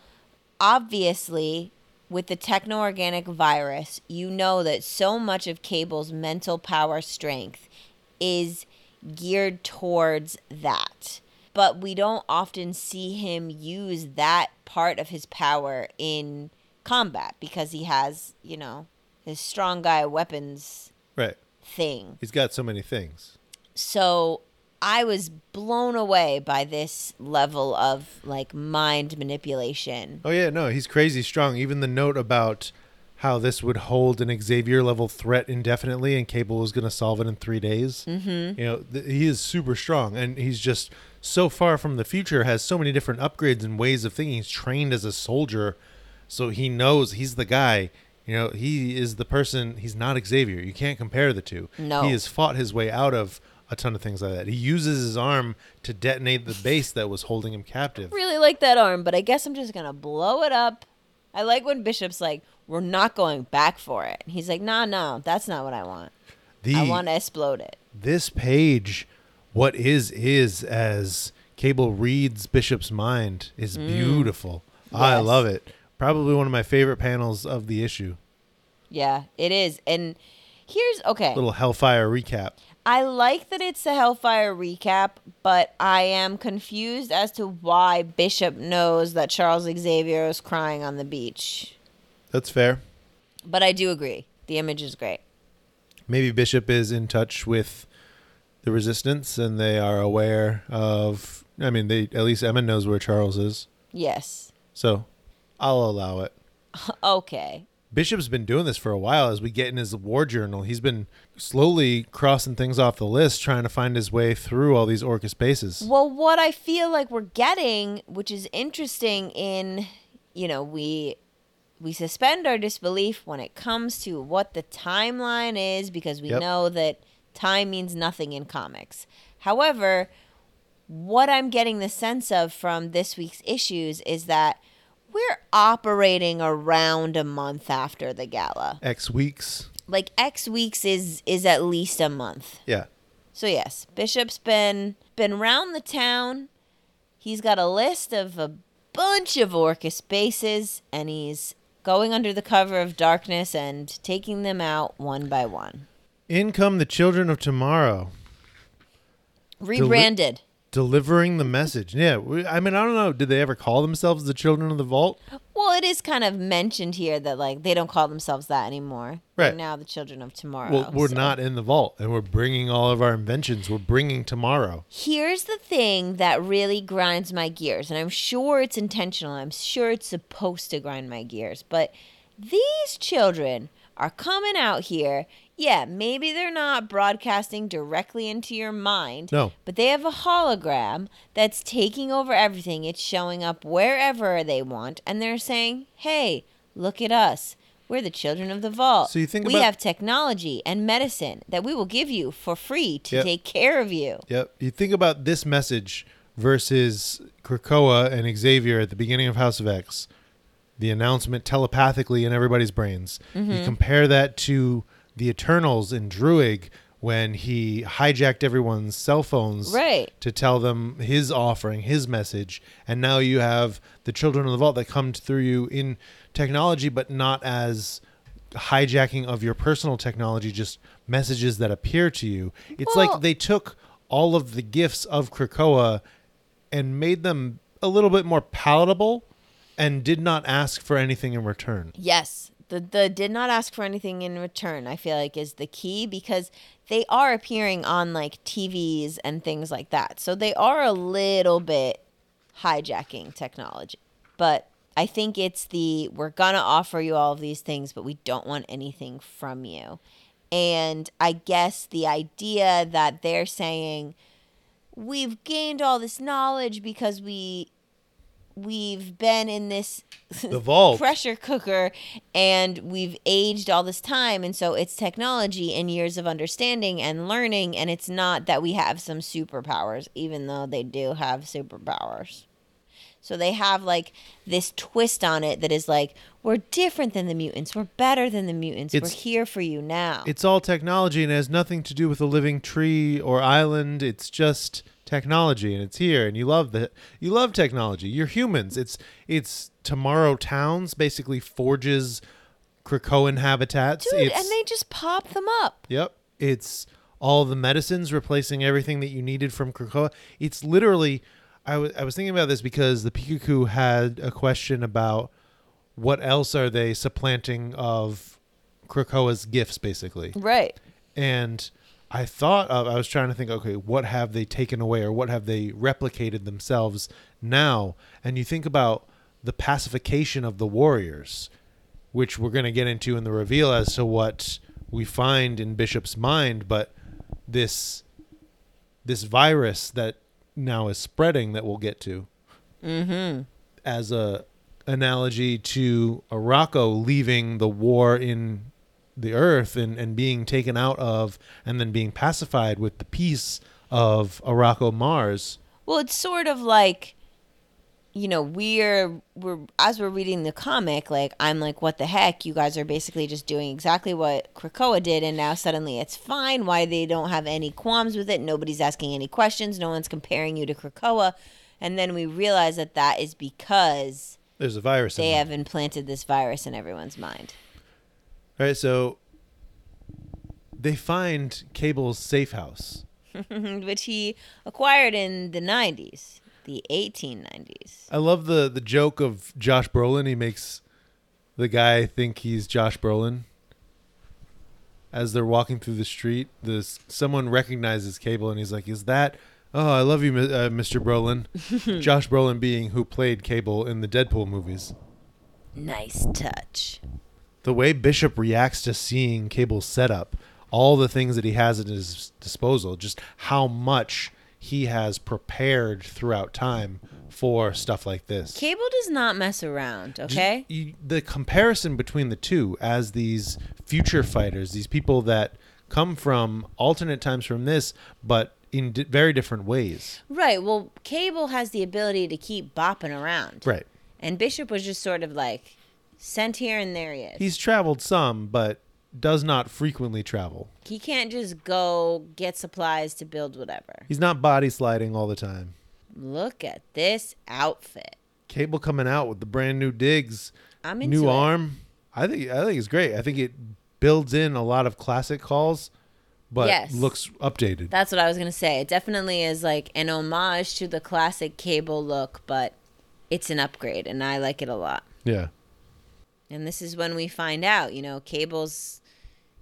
obviously, with the techno organic virus, you know that so much of Cable's mental power strength is geared towards that. But we don't often see him use that part of his power in combat because he has, you know, his strong guy weapons Right. thing. He's got so many things. So I was blown away by this level of like mind manipulation. Oh yeah, no, he's crazy strong. Even the note about how this would hold an Xavier level threat indefinitely and Cable was going to solve it in three days. Mm-hmm. You know, th- he is super strong, and he's just so far from the future. Has so many different upgrades and ways of thinking. He's trained as a soldier, so he knows he's the guy. You know, he is the person. He's not Xavier. You can't compare the two. No. he has fought his way out of a ton of things like that. He uses his arm to detonate the base that was holding him captive. Really like that arm, but I guess I'm just gonna blow it up. I like when Bishop's like, "We're not going back for it." He's like, "No, no, that's not what I want. The I want to explode it." this page, what is is as Cable reads Bishop's mind is mm. beautiful. I love it. Probably one of my favorite panels of the issue. Yeah, it is. And here's okay. Little Hellfire recap. I like that it's a Hellfire recap, but I am confused as to why Bishop knows that Charles Xavier is crying on the beach. That's fair. But I do agree. The image is great. Maybe Bishop is in touch with the resistance and they are aware of I mean they at least Emma knows where Charles is. Yes. So I'll allow it. <laughs> Okay. Bishop's been doing this for a while as we get in his war journal. He's been slowly crossing things off the list, trying to find his way through all these Orchis bases. Well, what I feel like we're getting, which is interesting in, you know, we we suspend our disbelief when it comes to what the timeline is because we Yep. know that time means nothing in comics. However, what I'm getting the sense of from this week's issues is that we're operating around a month after the gala. X weeks. Like X weeks is is at least a month. Yeah. So yes, Bishop's been been round the town. He's got a list of a bunch of Orchis bases, and he's going under the cover of darkness and taking them out one by one. In come the children of tomorrow, Rebranded. Delivering the message. Yeah, I mean, I don't know. Did they ever call themselves the children of the vault? well, it is kind of mentioned here that like they don't call themselves that anymore. They're Right. now the children of tomorrow. Well, we're so- not in the vault, and we're bringing all of our inventions. We're bringing tomorrow. Here's the thing that really grinds my gears, and I'm sure it's intentional. I'm sure it's supposed to grind my gears, but these children are coming out here. Yeah, maybe they're not broadcasting directly into your mind. No. But they have a hologram that's taking over everything. It's showing up wherever they want, and they're saying, hey, look at us. We're the children of the vault. So you think we about- have technology and medicine that we will give you for free to Yep. take care of you. Yep. You think about this message versus Krakoa and Xavier at the beginning of House of X, the announcement telepathically in everybody's brains. Mm-hmm. You compare that to the Eternals in Druig when he hijacked everyone's cell phones Right. to tell them his offering, his message, and now you have the Children of the Vault that come through you in technology, but not as hijacking of your personal technology, just messages that appear to you. It's Well- like they took all of the gifts of Krakoa and made them a little bit more palatable and did not ask for anything in return. Yes. The the did not ask for anything in return, I feel like is the key because they are appearing on like TVs and things like that. So they are a little bit hijacking technology. But I think it's the we're to offer you all of these things, but we don't want anything from you. And I guess the idea that they're saying we've gained all this knowledge because we we've been in this The vault. <laughs> pressure cooker and we've aged all this time. And so it's technology and years of understanding and learning. And it's not that we have some superpowers even though they do have superpowers. So they have like this twist on it that is like we're different than the mutants. We're better than the mutants. It's- we're here for you now. It's all technology and it has nothing to do with a living tree or island. It's just technology and it's here and you love the you love technology. You're humans. It's it's tomorrow towns basically Forge's Krakoan habitats. dude it's, and they just pop them up Yep. It's all the medicines replacing everything that you needed from Krakoa. It's literally I was I was thinking about this because the Pikachu had a question about what else are they supplanting of Krakoa's gifts basically. right And I thought of, I was trying to think, okay, what have they taken away or what have they replicated themselves now? And you think about the pacification of the warriors, which we're going to get into in the reveal as to what we find in Bishop's mind, but this this virus that now is spreading that we'll get to mm-hmm as a analogy to Arakko leaving the war in the earth and, and being taken out of and then being pacified with the peace of Arakko Mars. Well, it's sort of like, you know, we're we're as we're reading the comic, like I'm like, what the heck? You guys are basically just doing exactly what Krakoa did, and now suddenly it's fine. Why they don't have any qualms with it? Nobody's asking any questions. No one's comparing you to Krakoa, and then we realize that that is because There's a virus they have implanted this virus in everyone's mind. All right, so they find Cable's safe house. <laughs> Which he acquired in the 90s, the 1890s. I love the the joke of Josh Brolin. He makes the guy think he's Josh Brolin. As they're walking through the street, this someone recognizes Cable and he's like, "Is that? Oh, I love you, uh, Mr. Brolin." <laughs> Josh Brolin being who played Cable in the Deadpool movies. Nice touch. The way Bishop reacts to seeing Cable's setup, all the things that he has at his disposal, just how much he has prepared throughout time for stuff like this. Cable does not mess around, Just- okay? you- the comparison between the two as these future fighters, these people that come from alternate times from this, but in di- very different ways. Right. Well, Cable has the ability to keep bopping around. Right. And Bishop was just sort of like sent here and there he is. He's traveled some, but does not frequently travel. he can't just go get supplies to build whatever. He's not body sliding all the time. Look at this outfit. Cable coming out with the brand new digs, I'm into new it. arm. I think I think it's great. I think it builds in a lot of classic calls, but Yes. looks updated. That's what I was going to say. It definitely is like an homage to the classic Cable look, but it's an upgrade and I like it a lot. yeah. And this is when we find out, you know, Cable's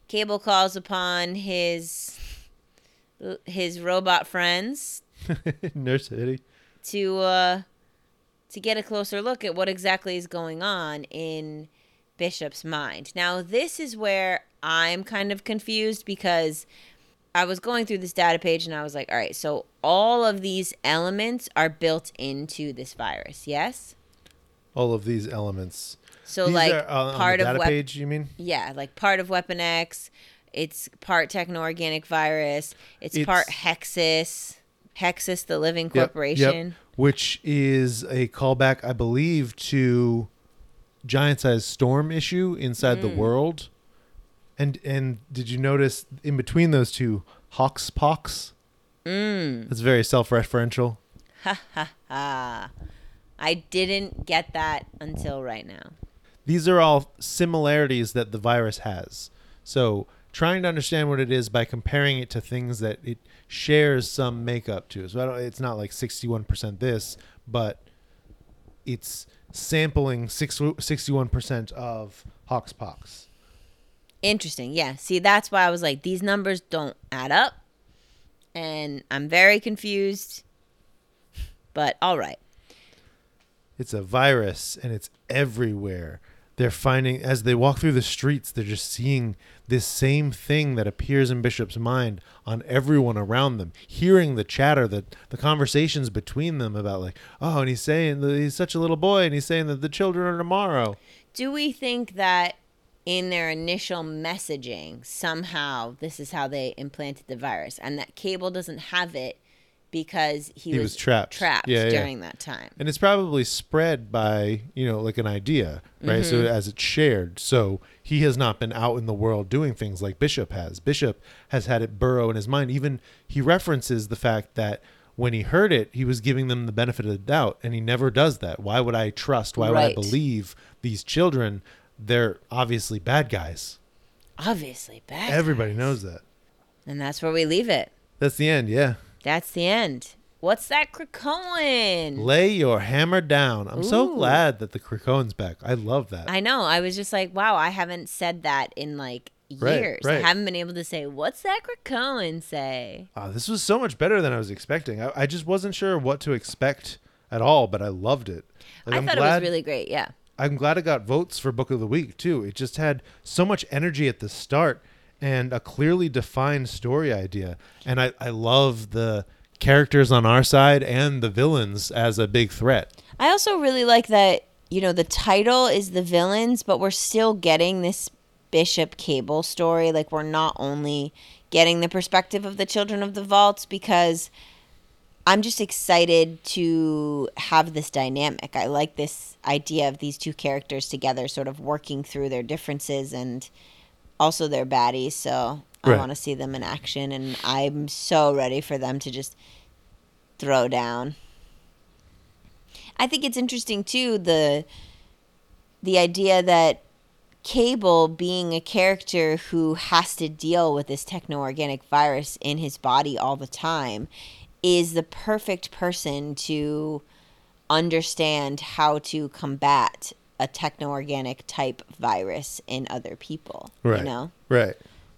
Cable calls upon his his robot friends <laughs> Nurse City. to uh to get a closer look at what exactly is going on in Bishop's mind. Now, this is where I'm kind of confused because I was going through this data page and I was like, all right, so all of these elements are built into this virus, yes? All of these elements. So These like are, uh, part the of data wep- page, you mean? Yeah, like part of Weapon X. It's part techno organic virus. It's, It's- part Hexus. Hexus, the Living Yep, yep. Corporation. which is a callback, I believe, to Giant Size Storm issue inside the Mm. world. And and did you notice in between those two, Hawks Pox? Mm. It's very self-referential. Ha ha ha. I didn't get that until right now. These are all similarities that the virus has. So trying to understand what it is by comparing it to things that it shares some makeup to. So I don't, it's not like 61% this, but it's sampling six, 61% of Hawks Pox. Interesting. Yeah. See, that's why I was like, these numbers don't add up. And I'm very confused. But all right. It's a virus and it's everywhere. They're finding as they walk through the streets, they're just seeing this same thing that appears in Bishop's mind on everyone around them, hearing the chatter, the the conversations between them about like, oh, and he's saying that he's such a little boy, and he's saying that the children are tomorrow. Do we think that in their initial messaging, somehow this is how they implanted the virus and that Cable doesn't have it because he, He was trapped. trapped Yeah, yeah. during that time? And it's probably spread by, you know, like an idea, right? So Mm-hmm. as it's shared. So he has not been out in the world doing things like Bishop has. Bishop has had it burrow in his mind. Even he references the fact that when he heard it, he was giving them the benefit of the doubt, and he never does that. Why would I trust? Why would I believe these children? They're obviously bad guys. Obviously, bad. Everybody guys. knows that. And that's where we leave it. That's the end, yeah. That's the end. What's that Krakoan? Lay your hammer down. I'm so glad that the Krakoan's back. I love that. I know. I was just like, wow, I haven't said that in like Right, years. right. I haven't been able to say, what's that Krakoan say? Uh, this was so much better than I was expecting. I, I just wasn't sure what to expect at all, but I loved it. Like, I I'm thought glad, it was really great. Yeah. I'm glad it got votes for Book of the Week too. It just had so much energy at the start and a clearly defined story idea. And I, I love the characters on our side and the villains as a big threat. I also really like that, you know, the title is the villains, but we're still getting this Bishop Cable story. Like, we're not only getting the perspective of the children of the vaults because I'm just excited to have this dynamic. I like this idea of these two characters together, sort of working through their differences and also they're baddies. So I Right. want to see them in action, and I'm so ready for them to just throw down. I think it's interesting too the the idea that Cable being a character who has to deal with this techno organic virus in his body all the time is the perfect person to understand how to combat a techno organic type virus in other people. Right. You know? Right.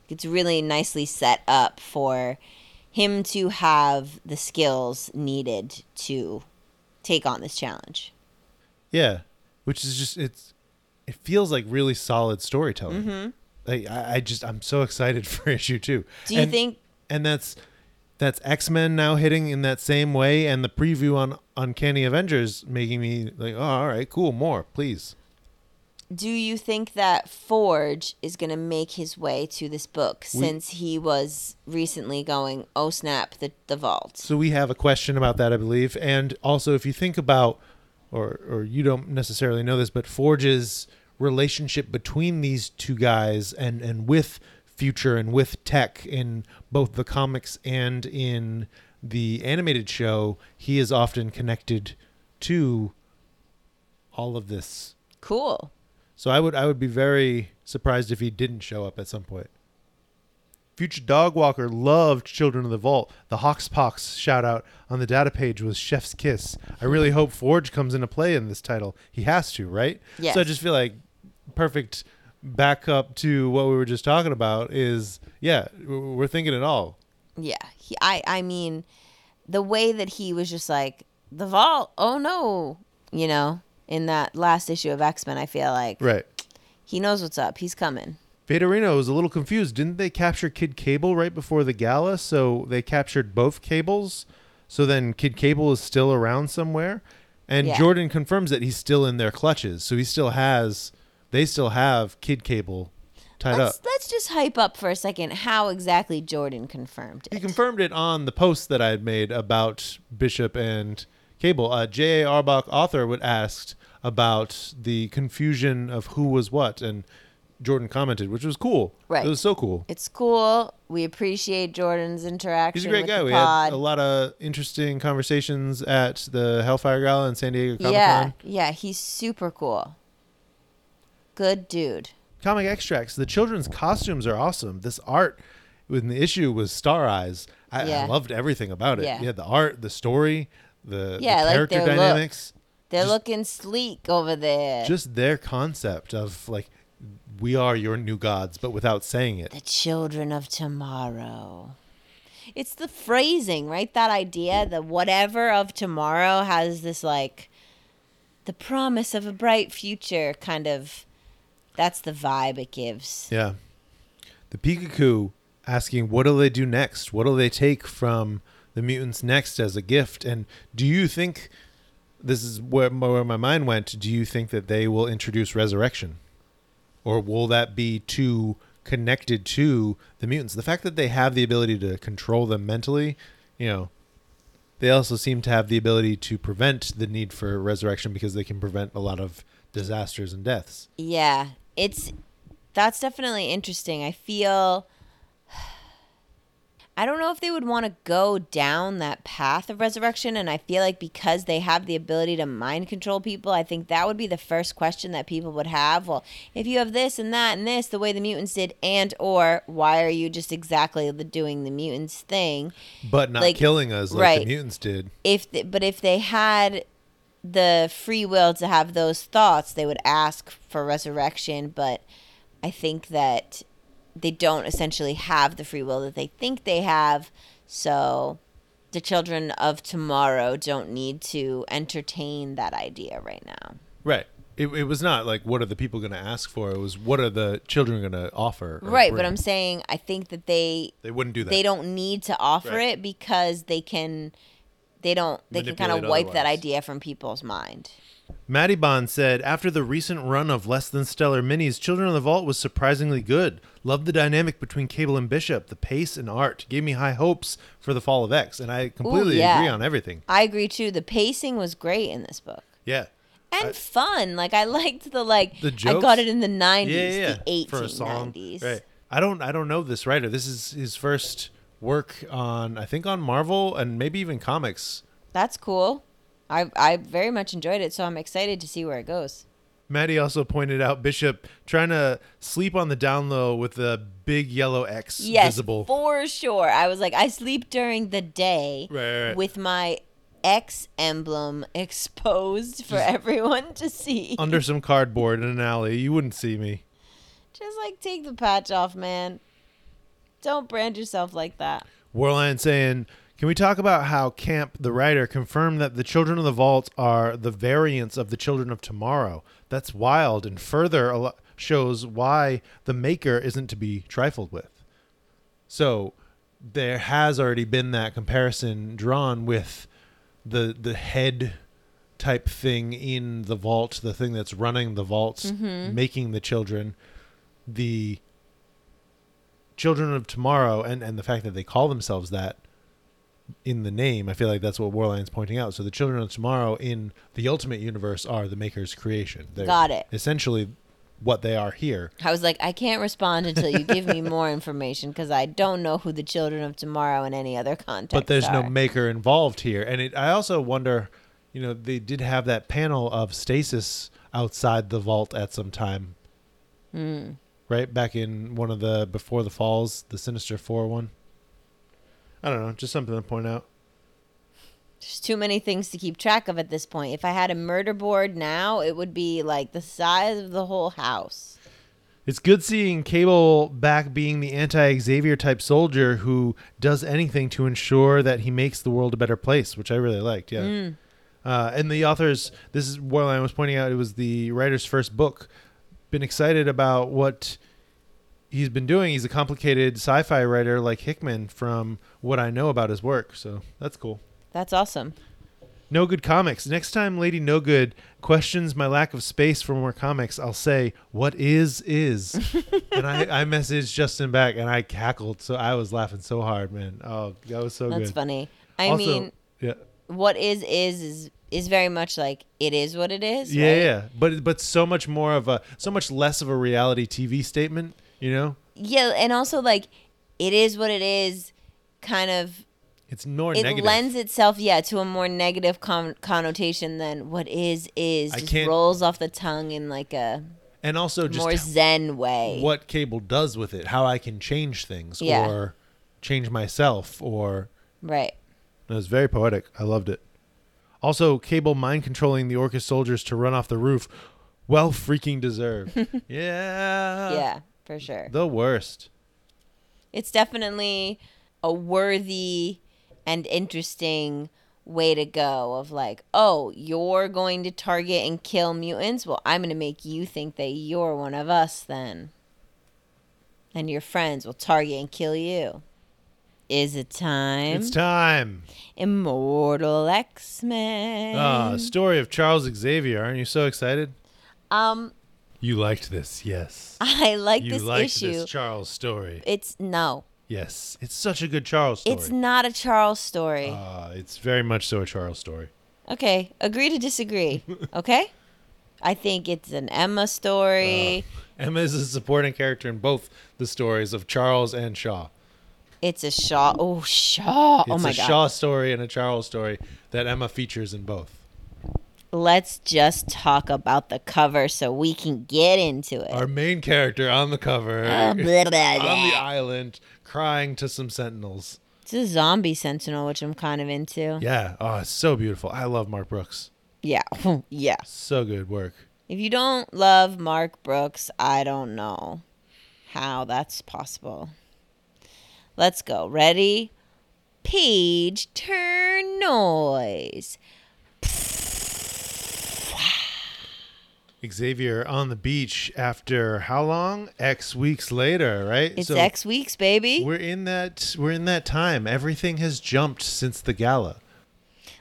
It's really nicely set up for him to have the skills needed to take on this challenge. Yeah. Which is just it's it feels like really solid storytelling. Mm-hmm. Like I, I just I'm so excited <laughs> for issue two. Do you And- think and that's that's X Men now hitting in that same way, and the preview on Uncanny Avengers making me like, oh, all right, cool, more, please. do you think that Forge is going to make his way to this book We- since he was recently going, oh snap, the, the vault? So we have a question about that, I believe, and also if you think about, or or you don't necessarily know this, but Forge's relationship between these two guys and and with Future and with Tech in both the comics and in the animated show, he is often connected to all of this Cool. So I would I would be very surprised if he didn't show up at some point. Future Dog Walker loved Children of the Vault. The Hawkspox shout out on the data page was Chef's Kiss. I really hope Forge comes into play in this title. He has to, right? Yes. So I just feel like perfect backup to what we were just talking about is yeah, we're thinking it all. Yeah. He, I, I mean, the way that he was just like, the vault, oh no, you know, in that last issue of X Men, I feel like Right. he knows what's up. He's coming. Vaderino was a little confused. Didn't they capture Kid Cable right before the gala? So they captured both cables. So then Kid Cable is still around somewhere. And Yeah. Jordan confirms that he's still in their clutches. So he still has, they still have Kid Cable. tied let's, up. let's just hype up for a second how exactly Jordan confirmed it. He confirmed it on the post that I had made about Bishop and Cable. Uh, J.A. Arbach, author, would asked about the confusion of who was what, and Jordan commented, which was cool. Right. It was so cool. It's cool. We appreciate Jordan's interaction. He's a great guy. We pod. had a lot of interesting conversations at the Hellfire Gala in San Diego Comic Con. yeah, yeah, he's super cool. Good dude. Comic extracts. The children's costumes are awesome. This art when the issue was Star Eyes, I, I loved everything about it. Yeah. Yeah, the art, the story, the, the Yeah, like character their look. dynamics. They're Just- looking sleek over there. just their concept of like we are your new gods but without saying it the children of tomorrow. It's the phrasing, right? That idea, the whatever of tomorrow has this like the promise of a bright future kind of that's the vibe it gives. yeah. The pikachu asking what'll they do next? What'll they take from the mutants next as a gift? And do you think this is where, where my mind went do you think that they will introduce resurrection? Or will that be too connected to the mutants? The fact that they have the ability to control them mentally you know they also seem to have the ability to prevent the need for resurrection because they can prevent a lot of disasters and deaths. Yeah, it's that's definitely interesting. I feel <sighs> I don't know if they would want to go down that path of resurrection and I feel like because they have the ability to mind control people, I think that would be the first question that people would have. Well, if you have this and that and this the way the mutants did and or why are you just exactly the doing the mutants thing? but not Like, killing us like right. the mutants did. if th- but if they had the free will to have those thoughts they would ask for resurrection but i think that they don't essentially have the free will that they think they have so the children of tomorrow don't need to entertain that idea right now Right. It, it was not like what are the people going to ask for. It was what are the children going to offer. right but i'm saying i think that they They wouldn't do that. they don't need to offer Right. it because they can they don't they can kind of Manipulate wipe that idea from people's mind Maddie Bond said, after the recent run of less than stellar minis, Children of the Vault was surprisingly good. Loved the dynamic between Cable and Bishop, the pace and art. Gave me high hopes for the Fall of X, and I completely yeah. agree on everything. I agree too. The pacing was great in this book. Yeah. And I- fun. Like I <laughs> liked the like The I got it in the 90s, Yeah, yeah, yeah. the For a song. 1890s. Right. I don't I don't know this writer. This is his first work on I think on Marvel and maybe even comics. That's cool. I I very much enjoyed it, so I'm excited to see where it goes. Maddie also pointed out Bishop trying to sleep on the down low with the big yellow X Yes, visible. for sure. I was like I sleep during the day Right, right, with my X emblem <laughs> exposed for everyone to see. under some cardboard in an alley. You wouldn't see me. Just like take the patch off, man. Don't brand yourself like that. Warline saying, "Can we talk about how Camp, the writer, confirmed that the Children of the Vault are the variants of the Children of Tomorrow? That's wild, and further shows why the Maker isn't to be trifled with." So, there has already been that comparison drawn with the the head type thing in the vault, the thing that's running the vaults, mm-hmm. making the children, the children of tomorrow and and the fact that they call themselves that in the name i feel like that's what warline's pointing out. So the children of tomorrow in the ultimate universe are the maker's creation. They're Got it. essentially what they are here. I was like, I can't respond until you give me <laughs> more information because I don't know who the children of tomorrow in any other context. but there's no maker involved here. And it i also wonder you know they did have that panel of stasis outside the vault at some time. Hmm. right? Back in one of the before the falls the sinister four one i don't know just something to point out There's too many things to keep track of at this point. If I had a murder board now, it would be like the size of the whole house. It's good seeing Cable back being the anti Xavier type soldier who does anything to ensure that he makes the world a better place, which I really liked. Yeah. Uh, and the author's, this is what I was pointing out, it was the writer's first book. Been excited about what he's been doing. He's a complicated sci fi writer like Hickman from what I know about his work. So that's cool. That's awesome. No Good Comics. Next time Lady No Good questions my lack of space for more comics, I'll say, What is, is. <laughs> and I, I messaged Justin back and I cackled. So I was laughing so hard, man. Oh, that was so That's good. That's funny. I Also- mean, yeah. what is is is is very much like it is what it is. Yeah, right? yeah. But, but so much more of a, so much less of a reality TV statement, you know? Yeah, and also like it is what it is. Kind of, It's more it negative. lends itself, yeah, to a more negative con- connotation than what is is. I Just rolls off the tongue in like a and also just more zen way. what cable does with it, how I can change things Yeah. or change myself or Right. it was very poetic. I loved it. Also, Cable mind controlling the Orchis soldiers to run off the roof. Well freaking deserved. <laughs> yeah. yeah, for sure. The worst. it's definitely a worthy and interesting way to go of like oh you're going to target and kill mutants well i'm going to make you think that you're one of us then and your friends will target and kill you is it time It's time. immortal x-men Ah, story of Charles Xavier. Aren't you so excited? um You liked this, yes. <laughs> i like you this liked issue this Charles story. it's no Yes. It's such a good Charles story. it's not a charles story Ah, it's very much so a Charles story. Okay, agree to disagree. <laughs> Okay? I think it's an Emma story. Emma is a supporting character in both the stories of Charles and Shaw. it's a Shaw. Oh, Shaw. It's oh my a god. Shaw story and a Charles story that Emma features in both. Let's just talk about the cover so we can get into it. Our main character on the cover Uh, <laughs> blah, blah, on the island crying to some sentinels. It's a zombie sentinel, which I'm kind of into. Yeah. Oh, it's so beautiful. I love Mark Brooks. Yeah. <laughs> yeah. So good work. If you don't love Mark Brooks, I don't know how that's possible. Let's go. Ready? Page turn noise. Xavier on the beach after how long? X weeks later, right? It's So X weeks, baby. We're in that we're in that time. Everything has jumped since the gala.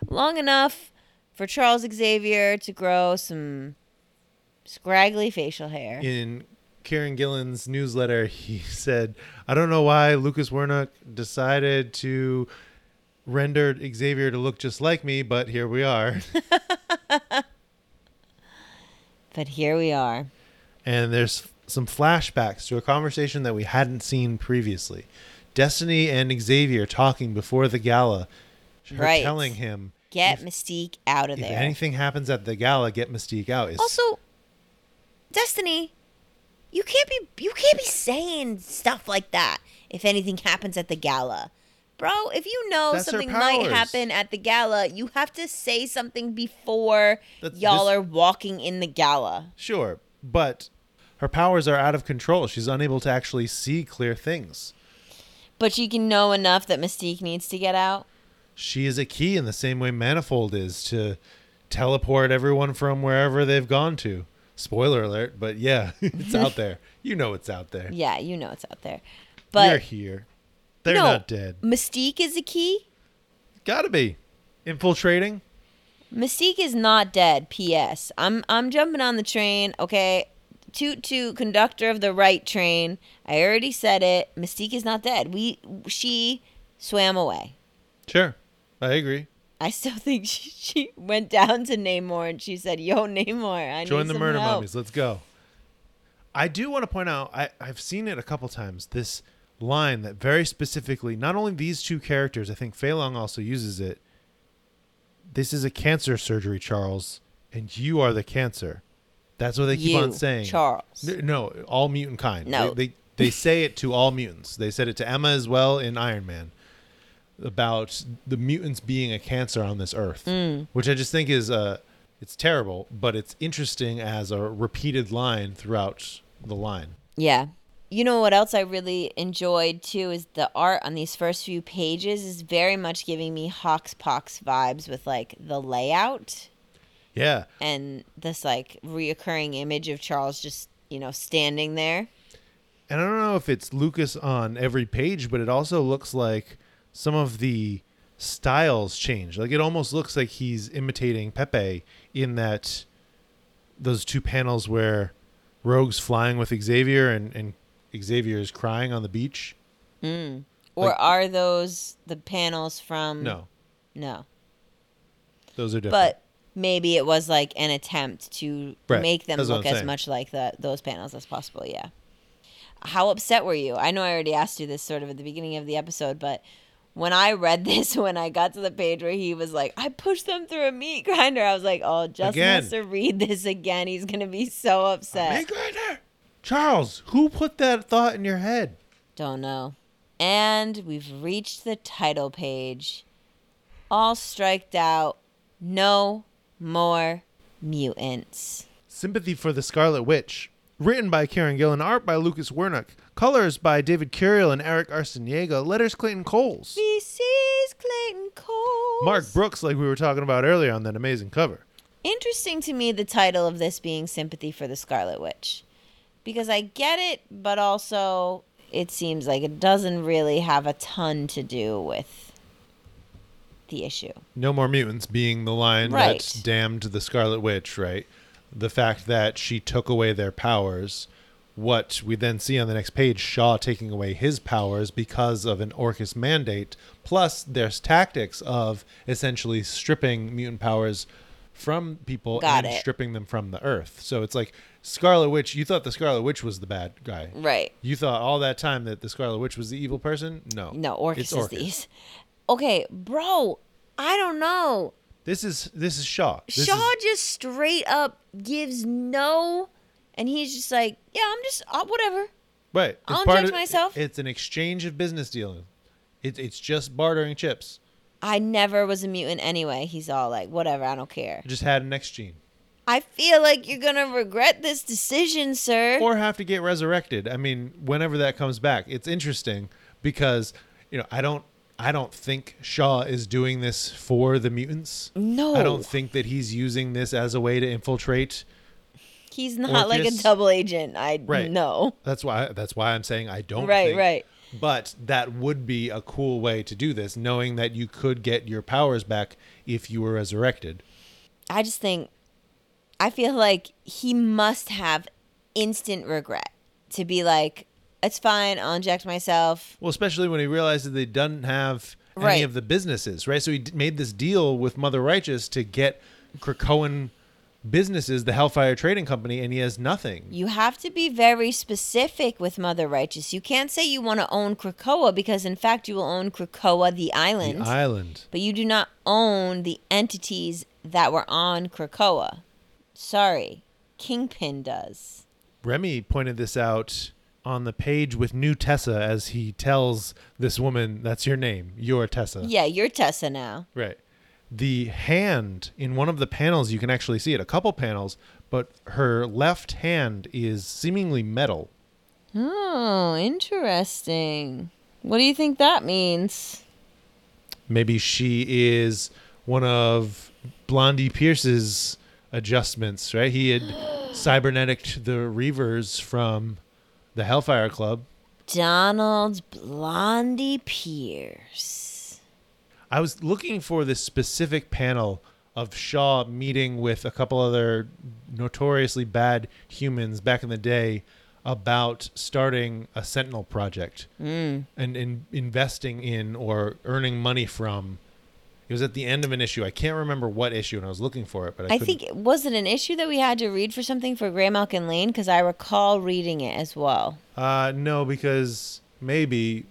Long enough for Charles Xavier to grow some scraggly facial hair. In Kieron Gillen's newsletter, he <laughs> said, "I don't know why Lucas Werneck decided to render Xavier to look just like me, but here we are." <laughs> But here we are. and there's some flashbacks to a conversation that we hadn't seen previously. Destiny and Xavier talking before the gala. Her Right. telling him Get Mystique out of if there. If anything happens at the gala, get Mystique out. It's, also, Destiny, you can't be you can't be saying stuff like that if anything happens at the gala. Bro, if you know That's something might happen at the gala, you have to say something before That's- y'all this- are walking in the gala. Sure, but her powers are out of control. She's unable to actually see clear things. But you can know enough that Mystique needs to get out. She is a key in the same way Manifold is to teleport everyone from wherever they've gone to. Spoiler alert, but yeah, <laughs> it's out <laughs> there. You know it's out there. Yeah, you know it's out there. But You're here. They're no, not dead. Mystique is a key. Gotta be. Infiltrating? Mystique is not dead. P.S. I'm I'm jumping on the train. Okay, toot toot, conductor of the right train. I already said it. Mystique is not dead. We she swam away. Sure. I agree. I still <laughs> think she, she went down to Namor and she said, "Yo, Namor, I Join the murder help." mummies. Let's go. I do want to point out, I, I've seen it a couple times. This line that very specifically, not only these two characters, I think Feilong also uses it. This is a cancer surgery, Charles, and you are the cancer. That's what they keep You, on saying. Charles. No, all mutant kind. No. They, they they say it to all mutants. They said it to Emma as well in Iron Man about the mutants being a cancer on this earth, Mm. which I just think is uh it's terrible, but it's interesting as a repeated line throughout the line. Yeah. You know what else I really enjoyed too is the art on these first few pages is very much giving me Hoxpox vibes with like the layout. Yeah, and this like reoccurring image of Charles just you know standing there. and I don't know if it's Lucas on every page, but it also looks like some of the styles change. Like it almost looks like he's imitating Pepe in that those two panels where Rogue's flying with Xavier and, and Xavier is crying on the beach. Mm. Or Like- are those the panels from? No, No. those are different. But maybe it was like an attempt to Right. make them That's look as saying. much like the those panels as possible. Yeah. How upset were you? I know I already asked you this sort of at the beginning of the episode, but when I read <laughs> this, when I got to the page where he was like, "I pushed them through a meat grinder," I was like, "Oh, Justin Again. has to read this again. He's gonna be so upset." Meat grinder! Charles, who put that thought in your head? Don't know. And we've reached the title page. All striked out. No more mutants. Sympathy for the Scarlet Witch. Written by Kieron Gillen, art by Lucas Werneck, colors by David Curiel and Eric Arciniega, letters Clayton Cowles. VC's Clayton Cole. Mark Brooks, like we were talking about earlier on that amazing cover. Interesting to me the title of this being Sympathy for the Scarlet Witch. Because I get it, but also it seems like it doesn't really have a ton to do with the issue. No more mutants being the line Right. that's damned the Scarlet Witch, right? The fact that she took away their powers. What we then see on the next page, Shaw taking away his powers because of an Orchis mandate, plus there's tactics of essentially stripping mutant powers from people Got and it. stripping them from the earth. So it's like Scarlet Witch, you thought the Scarlet Witch was the bad guy. Right. You thought all that time that the Scarlet Witch was the evil person? No. No, Orchis It's is Orchis. these. Okay, bro, I don't know. This is this is Shaw. This Shaw is- just straight up gives no, and he's just like, yeah, I'm just uh, whatever. Right. It's I'll inject of- myself. It's an exchange of business dealing. It's it's just bartering chips. I never was a mutant anyway. He's all like, whatever, I don't care. Just had an X gene. I feel like you're gonna regret this decision, sir. Or have to get resurrected. I mean, whenever that comes back. It's interesting because, you know, I don't I don't think Shaw is doing this for the mutants. no, I don't think that he's using this as a way to infiltrate. he's not like a double agent. I Right. know. That's why that's why I'm saying I don't Right, think. right. But that would be a cool way to do this, knowing that you could get your powers back if you were resurrected. I just think I feel like he must have instant regret to be like, it's fine, I'll inject myself. Well, especially when he realized that they doesn't have any Right. of the businesses, right? So he d- made this deal with Mother Righteous to get Krakoan businesses, the Hellfire Trading Company, and he has nothing. You have to be very specific with Mother Righteous. You can't say you want to own Krakoa because, in fact, you will own Krakoa, the island, The island. but you do not own the entities that were on Krakoa. Sorry, Kingpin does. Remy pointed this out on the page with new Tessa as he tells this woman, "That's your name. You're Tessa." Yeah, you're Tessa now. Right. The hand in one of the panels, you can actually see it, a couple panels, but her left hand is seemingly metal. Oh, interesting. What do you think that means? Maybe she is one of Blondie Pierce's adjustments, right? He had <gasps> cybernetic the Reavers from the Hellfire Club. Donald Blondie Pierce. I was looking for this specific panel of Shaw meeting with a couple other notoriously bad humans back in the day about starting a Sentinel project Mm. and, and investing in or earning money from. It was at the end of an issue. I can't remember what issue, and I was looking for it, but I, I couldn't- think it was it an issue that we had to read for something for Grey Malkin Lane because I recall reading it as well. Uh, no, because maybe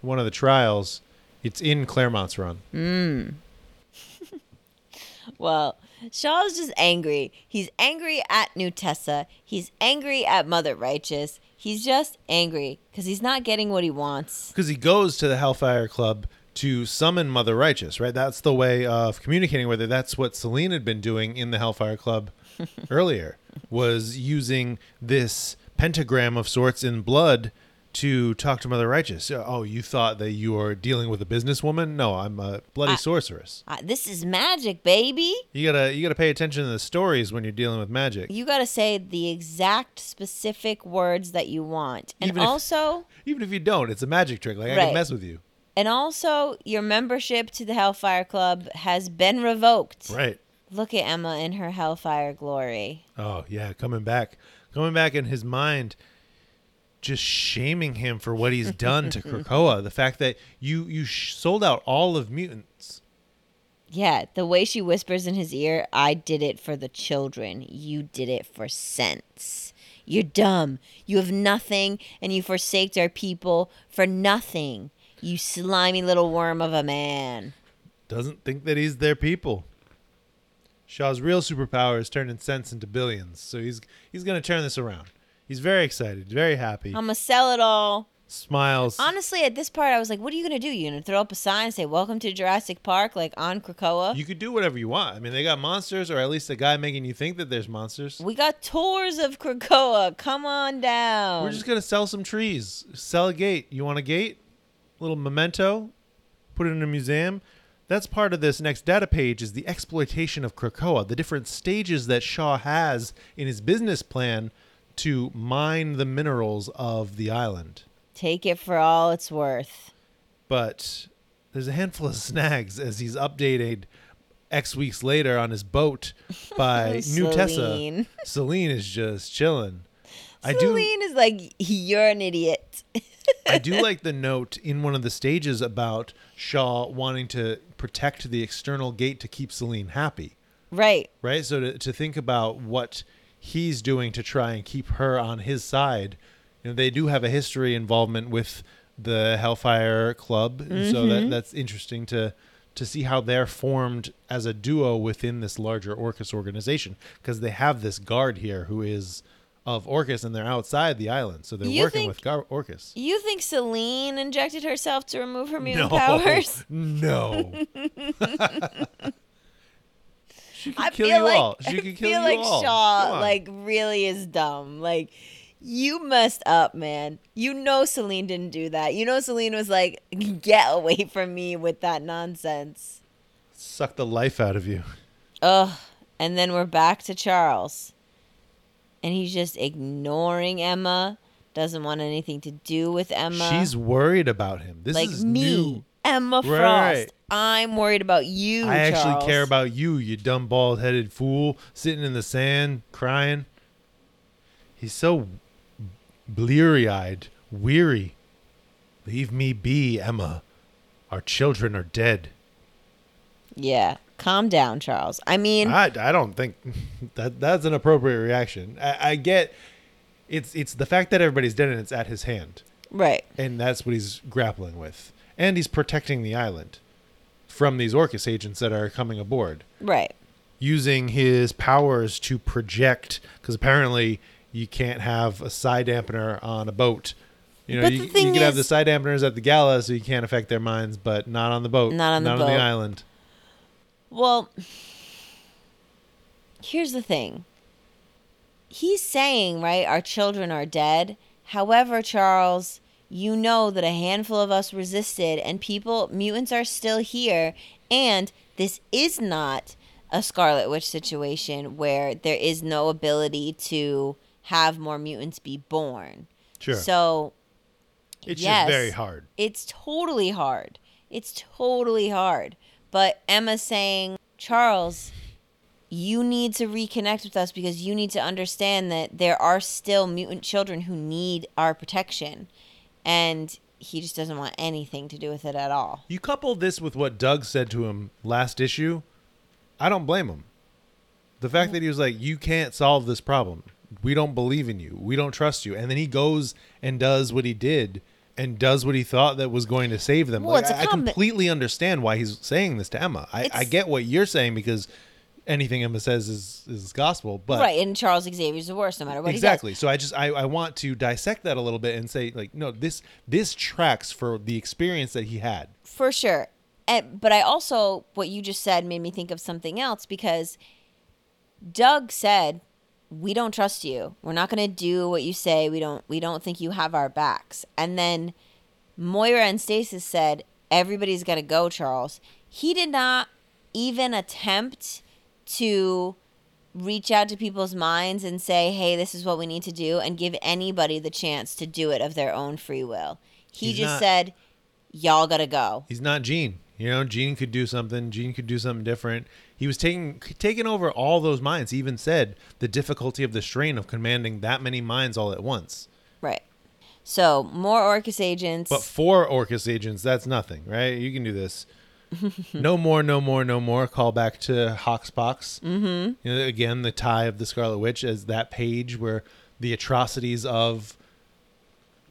one of the trials, it's in Claremont's run. Mm. <laughs> Well, Shaw's just angry. He's angry at New Tessa. He's angry at Mother Righteous. He's just angry because he's not getting what he wants. Because he goes to the Hellfire Club to summon Mother Righteous, right? That's the way of communicating with her. That's what Selene had been doing in the Hellfire Club <laughs> earlier, was using this pentagram of sorts in blood to talk to Mother Righteous. Oh, you thought that you were dealing with a businesswoman? No, I'm a bloody I- sorceress. Uh, this is magic, baby. You gotta you gotta pay attention to the stories when you're dealing with magic. You got to say the exact specific words that you want. And Even if- also, Even if you don't, it's a magic trick. Like I can mess with you. And also, your membership to the Hellfire Club has been revoked. Right. Look at Emma in her Hellfire glory. Oh yeah, coming back, coming back in his mind, just shaming him for what he's done to <laughs> Krakoa. The fact that you you sh- sold out all of mutants. Yeah, the way she whispers in his ear, I did it for the children. You did it for sense. You're dumb. You have nothing, and you forsaked our people for nothing. You slimy little worm of a man. Doesn't think that he's their people. Shaw's real superpower is turning cents into billions, so he's he's gonna turn this around. He's very excited, very happy. I'm gonna sell it all. Smiles. Honestly, at this part, I was like, "What are you gonna do? You gonna throw up a sign and say "Welcome to Jurassic Park" like on Krakoa?" You could do whatever you want. I mean, they got monsters, or at least a guy making you think that there's monsters. we got tours of Krakoa. Come on down. We're just gonna sell some trees. Sell a gate. You want a gate? Little memento. Put it in a museum. That's part of this next data page is the exploitation of Krakoa, the different stages that Shaw has in his business plan to mine the minerals of the island. Take it for all it's worth. But there's a handful of <laughs> snags as he's updated X weeks later on his boat by <laughs> New Tessa. Selene. Selene is just chilling. I do Selene is like, "You're an idiot." I <laughs> do like the note in one of the stages about Shaw wanting to protect the external gate to keep Selene happy, right. right? So to, to think about what he's doing to try and keep her on his side, you know, they do have a history involvement with the Hellfire Club, and so that mm-hmm. that's interesting to to see how they're formed as a duo within this larger Orchis organization because they have this guard here who is of Orchis and they're outside the island, so they're You working think- with Gar- Orchis. You think Selene injected herself to remove her mutant no, powers? <laughs> No. <laughs> she could I kill feel you like all. She I could kill feel you like all. Shaw Come on. like really is dumb. Like you messed up, man. You know Selene didn't do that. You know Selene was like, <laughs> "Get away from me with that nonsense." suck the life out of you. Ugh. And then we're back to Charles. And he's just ignoring Emma. Doesn't want anything to do with Emma. She's worried about him. This like is me, new. Emma Frost. Right. I'm worried about you. I actually care about you, you dumb bald headed fool, sitting in the sand crying. He's so bleary eyed, weary. Leave me be, Emma. Our children are dead. Yeah. Calm down, Charles. I mean, I, I don't think <laughs> that that's an appropriate reaction. I, I get it's it's the fact that everybody's dead and it's at his hand, right. and that's what he's grappling with, and he's protecting the island from these Orchis agents that are coming aboard, Right. using his powers to project. Because apparently you can't have a psi dampener on a boat. You know, you, you can have the psi dampeners at the gala, so you can't affect their minds, but not on the boat, Not on the on boat. the island. Well, here's the thing. He's saying, right, our children are dead. However, Charles, you know that a handful of us resisted and people, mutants are still here. And this is not a Scarlet Witch situation where there is no ability to have more mutants be born. Sure, So it's yes. just very hard. it's totally hard. It's totally hard. But Emma saying, Charles, you need to reconnect with us because you need to understand that there are still mutant children who need our protection. And he just doesn't want anything to do with it at all. You couple this with what Doug said to him last issue, I don't blame him. The fact that he was like, "You can't solve this problem. We don't believe in you. We don't trust you," and then he goes and does what he did and does what he thought that was going to save them. Well, like, it's a I, I completely understand why he's saying this to Emma. I, I get what you're saying because anything Emma says is is gospel, but right, and Charles Xavier's the worst no matter what exactly. So I just I, I want to dissect that a little bit and say like, no, this this tracks for the experience that he had. For sure. And, but I also, what you just said made me think of something else because Doug said, "We don't trust you. We're not going to do what you say. We don't. We don't think you have our backs." And then Moira and Stasis said, "Everybody's going to go, Charles." He did not even attempt to reach out to people's minds and say, "Hey, this is what we need to do," and give anybody the chance to do it of their own free will. He He's just not- said, y'all gotta go. He's not Jean. You know, Jean could do something. Jean could do something different. He was taking taking over all those minds. He even said the difficulty of the strain of commanding that many minds all at once. Right. So more Orchis agents. But four Orchis agents, that's nothing, right? You can do this. <laughs> no more, no more, no more. Call back to Hoxpox. Mm-hmm. You know, again, the tie of the Scarlet Witch as that page where the atrocities of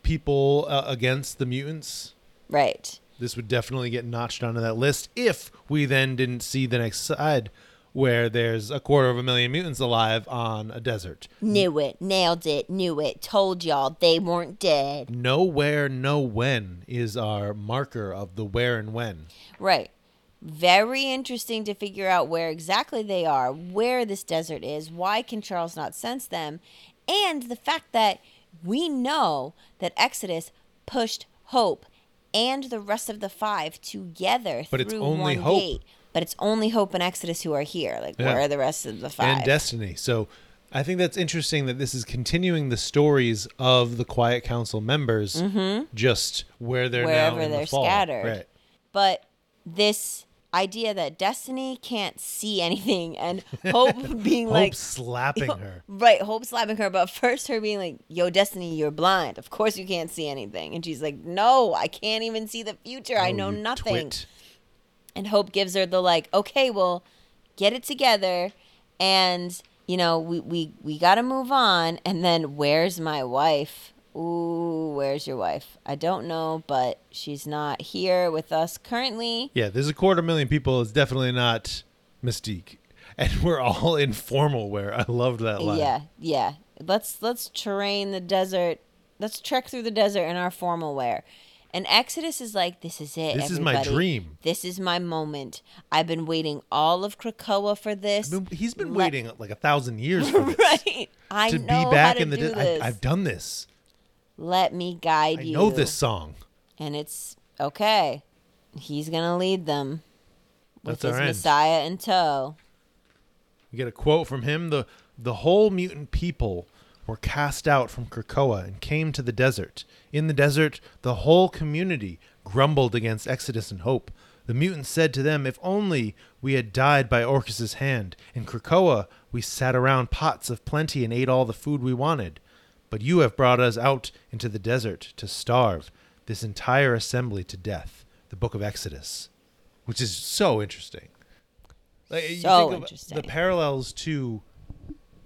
people uh, against the mutants. right. This would definitely get notched onto that list if we then didn't see the next side where there's a quarter of a million mutants alive on a desert. Knew it. Nailed it. Knew it. Told y'all they weren't dead. Nowhere, no when is our marker of the where and when. Right. Very interesting to figure out where exactly they are, where this desert is, why can Charles not sense them, and the fact that we know that Exodus pushed Hope and the rest of the five together But it's only one Hope. gate. But it's only Hope and Exodus who are here. Like, Yeah. where are the rest of the five? and Destiny. So I think that's interesting that this is continuing the stories of the Quiet Council members, just where they're now Mm-hmm. Wherever in they're fall. scattered. Right. But this idea that Destiny can't see anything and Hope <laughs> being Hope like slapping her. Right, Hope slapping her, but first her being like, "Yo, Destiny, you're blind. Of course you can't see anything." And she's like, "No, I can't even see the future. I Oh, know nothing." twit. And Hope gives her the like, "Okay, well, get it together, and you know, we we we got to move on." And then, where's my wife? Ooh, where's your wife? I don't know, but she's not here with us currently. Yeah, there's a quarter million people. It's definitely not Mystique. <laughs> And we're all in formal wear. I loved that line. Yeah, yeah. Let's let's terrain the desert. Let's trek through the desert in our formal wear. And Exodus is like, this is it. This is my dream. This is my moment. I've been waiting all of Krakoa for this. I mean, he's been Let- waiting like a thousand years <laughs> for this. right. I to know be back how to in the. do di- this. I've done this. Let me guide I you. know this song. And it's okay. He's gonna lead them with That's his. Messiah in tow. You get a quote from him. The the whole mutant people were cast out from Krakoa and came to the desert. In the desert, the whole community grumbled against Exodus and Hope. The mutants said to them, If only we had died by Orchis's hand. In Krakoa, we sat around pots of plenty and ate all the food we wanted. But you have brought us out into the desert to starve this entire assembly to death. The book of Exodus, which is so interesting. Like, you So think interesting. The parallels to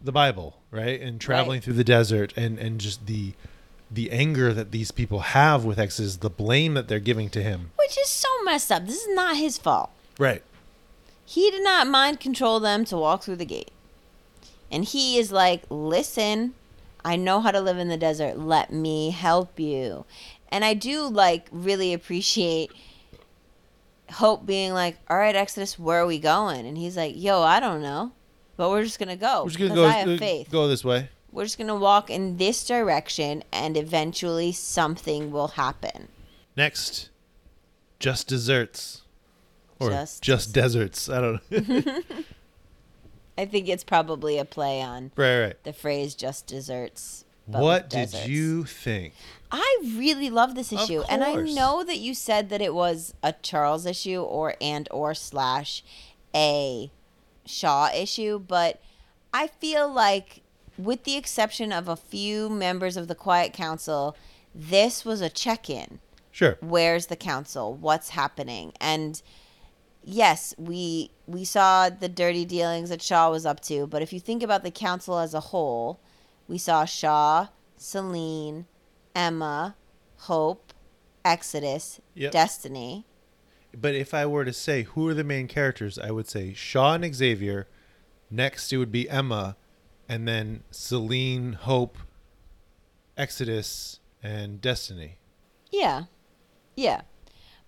the Bible, right? And traveling through the desert and, and just the the anger that these people have with Exodus, the blame that they're giving to him. Which is so messed up. This is not his fault. Right. He did not mind control them to walk through the gate. And he is like, listen, I know how to live in the desert. Let me help you. And I do like really appreciate Hope being like, all right, Exodus, where are we going? And he's like, yo, I don't know. But we're just going to go. We're just gonna go I have uh, faith. go this way. We're just going to walk in this direction and eventually something will happen. Next, just desserts. Or Just just, deserts. I don't know. <laughs> <laughs> I think it's probably a play on right, right. the phrase just desserts. What did deserts. you think? I really love this issue, and I know that you said that it was a Charles issue or and or slash a Shaw issue, but I feel like, with the exception of a few members of the Quiet Council, this was a check-in. Sure. Where's the council? What's happening? And yes, we we saw the dirty dealings that Shaw was up to, but if you think about the council as a whole, we saw Shaw, Selene, Emma, Hope, Exodus, Yep. Destiny. But if I were to say who are the main characters, I would say Shaw and Xavier. Next, it would be Emma, and then Selene, Hope, Exodus, and Destiny. Yeah. Yeah.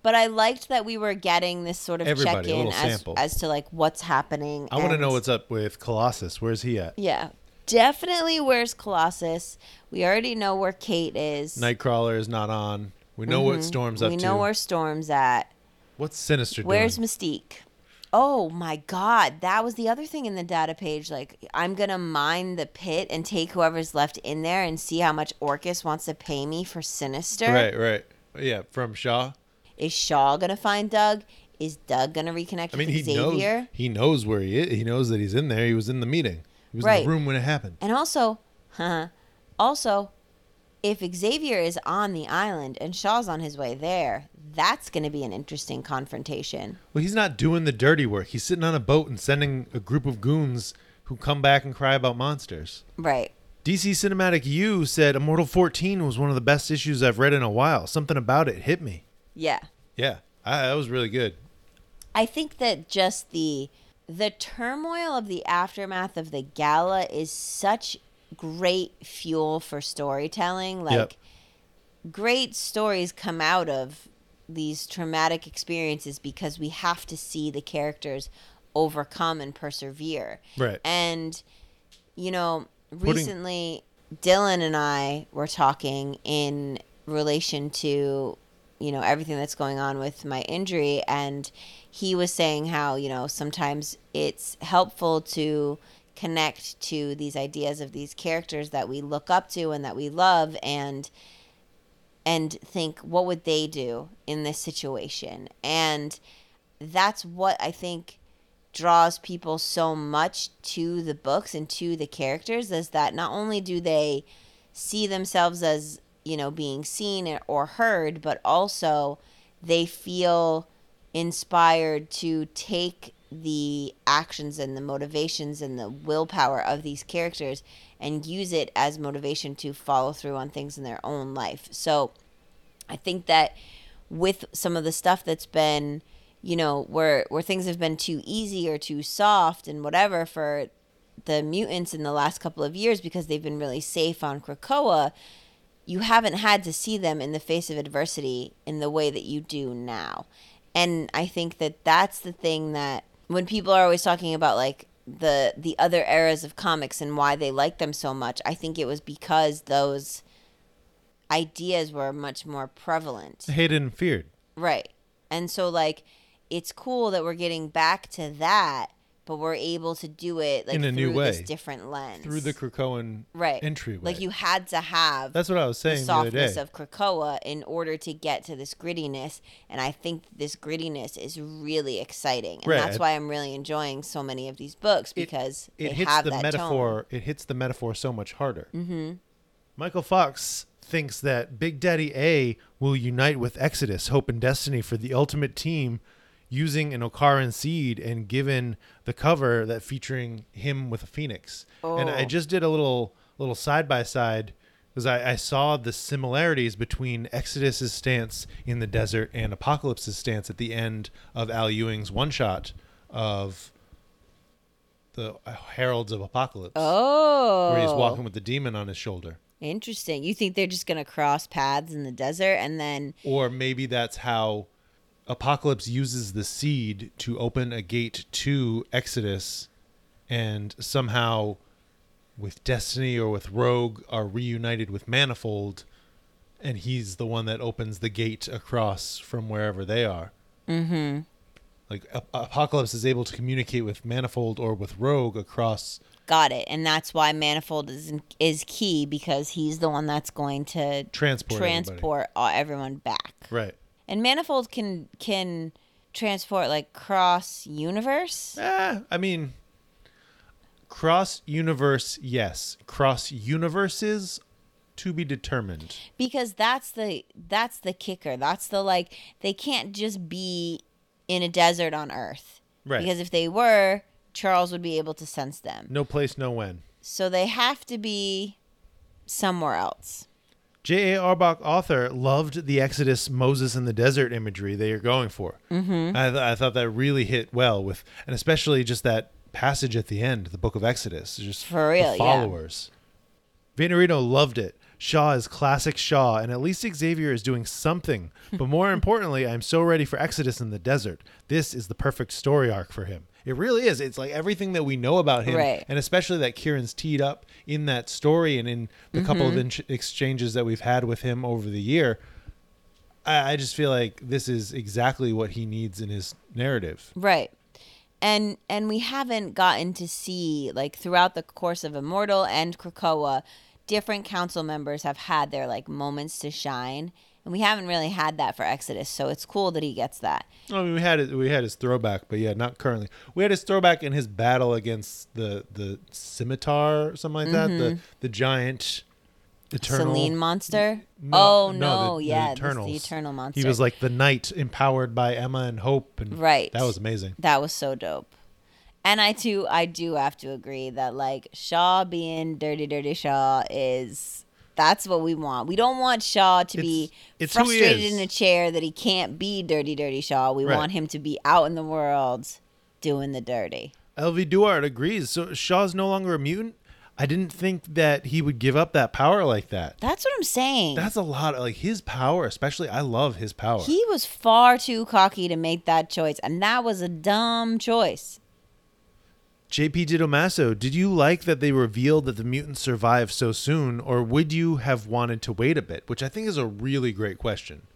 But I liked that we were getting this sort of Everybody, check in as, sample. as to like what's happening. I want to and- know what's up with Colossus. Where's he at? Yeah. Definitely where's Colossus. We already know where Kate is. Nightcrawler is not on. We know what Storm's up Mm-hmm. we to. know where Storm's at. What's Sinister doing? Where's doing? Mystique? Oh my God, that was the other thing in the data page. Like, I'm gonna mine the pit and take whoever's left in there and see how much Orchis wants to pay me for Sinister. right, right. Yeah, from Shaw. Is Shaw gonna find Doug? Is Doug gonna reconnect I mean, with he Xavier? knows he knows where he is. He knows that he's in there. He was in the meeting. He was in the room when it happened. And also, <laughs> huh, also, if Xavier is on the island and Shaw's on his way there, that's going to be an interesting confrontation. Well, he's not doing the dirty work. He's sitting on a boat and sending a group of goons who come back and cry about monsters. Right. DC Cinematic U said Immortal 14 was one of the best issues I've read in a while. Something about it hit me. Yeah. Yeah, I, that was really good. I think that just the the turmoil of the aftermath of the gala is such great fuel for storytelling. Like Yep. great stories come out of these traumatic experiences because we have to see the characters overcome and persevere. Right. And you know, recently Dylan and I were talking in relation to you know everything that's going on with my injury. And he was saying how you know sometimes it's helpful to connect to these ideas of these characters that we look up to and that we love and and think what would they do in this situation? And that's what i think draws people so much to the books and to the characters is that not only do they see themselves as you know being seen or heard but also they feel inspired to take the actions and the motivations and the willpower of these characters and use it as motivation to follow through on things in their own life. So I think that with some of the stuff that's been, you know, where where things have been too easy or too soft and whatever for the mutants in the last couple of years because they've been really safe on Krakoa, you haven't had to see them in the face of adversity in the way that you do now. And I think that that's the thing that when people are always talking about like the the other eras of comics and why they like them so much, I think it was because those ideas were much more prevalent. Hated and feared. Right. And so like it's cool that we're getting back to that, but we're able to do it like In a new through this way. different lens. Through the Krakoan right entryway. Like you had to have That's what I was the saying the, softness day. of Krakoa in order to get to this grittiness, and I think this grittiness is really exciting, and Right. that's why I'm really enjoying so many of these books because it they hits have the that metaphor. It hits the metaphor so much harder. Mm-hmm. Michael Fox thinks that Big Daddy A will unite with Exodus, Hope, and Destiny for the ultimate team, using an Okkaran seed and given the cover that featuring him with a phoenix. And I Oh. just did a little little side by side because I, I saw the similarities between Exodus's stance in the desert and Apocalypse's stance at the end of Al Ewing's one shot of the Heralds of Apocalypse, Oh, where he's oh. walking with the demon on his shoulder. Interesting. You think they're just gonna cross paths in the desert and then Or maybe that's how Apocalypse uses the seed to open a gate to Exodus, and somehow, with Destiny or with Rogue, are reunited with Manifold, and he's the one that opens the gate across from wherever they are. Mm-hmm. Like A- Apocalypse is able to communicate with Manifold or with Rogue across. got it, and that's why Manifold is is key because he's the one that's going to Transport transport all, everyone back. Right. And Manifold can can transport like cross universe. Eh, I mean, cross universe, yes. Cross universes, to be determined. because that's the that's the kicker that's the like they can't just be in a desert on earth Right. because if they were charles would be able to sense them No place, no when. so they have to be somewhere else J.A. Arbach, author, loved the Exodus, Moses in the desert imagery they are going for. Mm-hmm. I, th- I thought that really hit well with, and especially just that passage at the end, the Book of Exodus, just For real, the yeah. followers. Vanorino loved it. Shaw is classic Shaw, and at least Xavier is doing something. But more <laughs> importantly, I'm so ready for Exodus in the desert. This is the perfect story arc for him. It really is. It's like everything that we know about him, Right. and especially that Kieron's teed up in that story and in the couple of mm-hmm. in- exchanges that we've had with him over the year. I, I just feel like this is exactly what he needs in his narrative. right and and we haven't gotten to see like throughout the course of immortal and krakoa different council members have had their like moments to shine And we haven't really had that for Exodus, so it's cool that he gets that. I mean, we had it. We had his throwback, but yeah, not currently. We had his throwback in his battle against the the scimitar, or something like that. The mm-hmm. the giant eternal. Celine monster. Oh, no, oh no, no, the- the yeah, this the eternal monster. He was like the knight empowered by Emma and Hope, and Right. that was amazing. That was so dope. And I too, I do have to agree that like Shaw being dirty, dirty Shaw is that's what we want. We don't want Shaw to be It's- it's who he frustrated in a chair that he can't be dirty, dirty Shaw. We Right. want him to be out in the world doing the dirty. LV Duart agrees. So Shaw's no longer a mutant. I didn't think that he would give up that power like that. That's what I'm saying. That's a lot. Like his power, especially. I love his power. he was far too cocky to make that choice, and that was a dumb choice. JP Didomasso, did you like that they revealed that the mutants survived so soon, or would you have wanted to wait a bit? Which I think is a really great question.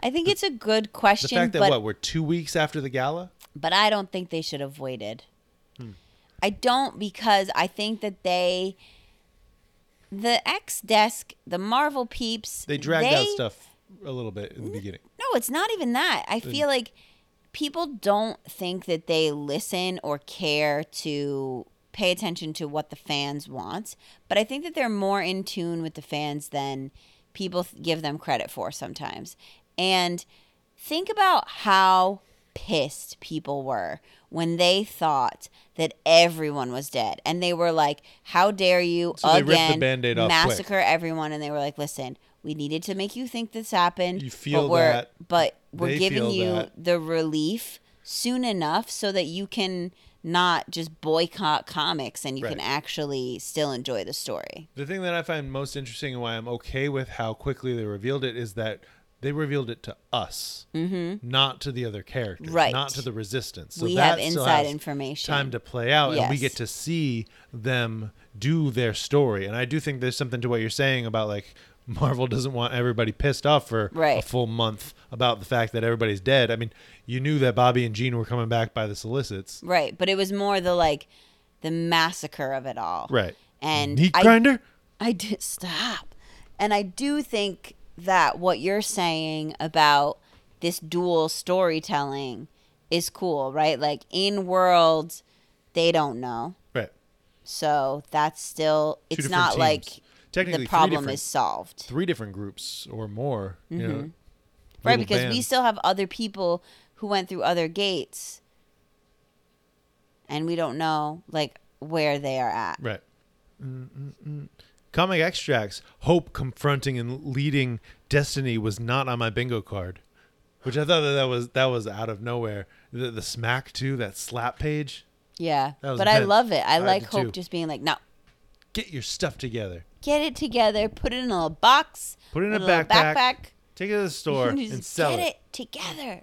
I think it's a good question. The fact that but what we're two weeks after the gala. but I don't think they should have waited. Hmm. I don't because I think that they, the X desk, the Marvel peeps, They dragged out stuff a little bit in the beginning. No, it's not even that. I feel like people don't think that they listen or care to pay attention to what the fans want, but I think that they're more in tune with the fans than people give them credit for sometimes. And think about how pissed people were when they thought that everyone was dead and they were like how dare you So again off quick. massacre everyone and they were like listen we needed to make you think this happened You feel but we're, that. but we're giving you that. the relief soon enough so that you can not just boycott comics and you can actually still enjoy the story The thing that I find most interesting and why I'm okay with how quickly they revealed it is that they revealed it to us, mm-hmm. not to the other characters, Right. not to the resistance. So we have inside information Time to play out, and we get to see them do their story. And I do think there's something to what you're saying about like <laughs> Marvel doesn't want everybody pissed off for a full month about the fact that everybody's dead. I mean, you knew that Bobby and Jean were coming back by the solicits, right but it was more the like the massacre of it all right? and Meat I- grinder. I did stop. And I do think that what you're saying about this dual storytelling is cool, right? Like in world, they don't know. Right. So that's still it's not teams. like Technically, the problem is solved. three different groups or more. You know, Mm-hmm. Right, because we still have other people who went through other gates and we don't know like where they are at. right. Mm-mm-mm. Comic extracts. Hope confronting and leading Destiny was not on my bingo card, which I thought that, that was that was out of nowhere. The, the smack too, that slap page. Yeah. But I love it. I I like Hope too. just being like, no, Get your stuff together. Get it together, put it in a little box, Put it in put a backpack, backpack Take it to the store <laughs> and sell get it. it together.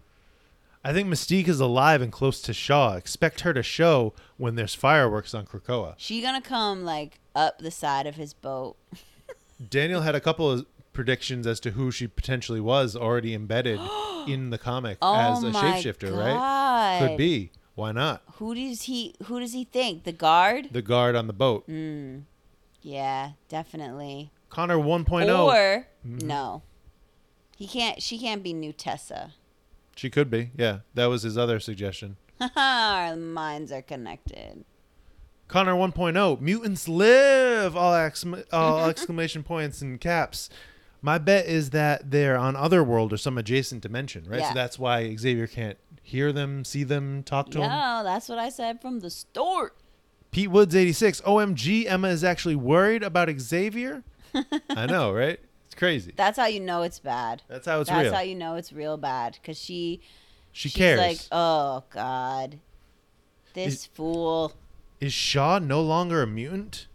I think Mystique is alive and close to Shaw. Expect her to show when there's fireworks on Krakoa. She gonna come like up the side of his boat. <laughs> Daniel had a couple of predictions as to who she potentially was already embedded <gasps> in the comic Oh as a shapeshifter, right? Could be. Why not? Who does he? Who does he think? The guard? The guard on the boat. Mm. Yeah, definitely. Connor 1.0. Or Mm-hmm. no, he can't. She can't be new Tessa. she could be. Yeah, that was his other suggestion. <laughs> Our minds are connected. Connor 1.0. Mutants live! All, exclam- all <laughs> exclamation points and caps. My bet is that they're on other world or some adjacent dimension, right? Yeah. So that's why Xavier can't hear them, see them, talk to them. No, that's what I said from the start. Pete Woods 86. OMG, Emma is actually worried about Xavier? <laughs> I know, right? It's crazy. That's how you know it's bad. That's how it's That's real. how you know it's real bad because she she she's cares. like, oh god, this Is- fool is Shaw no longer a mutant?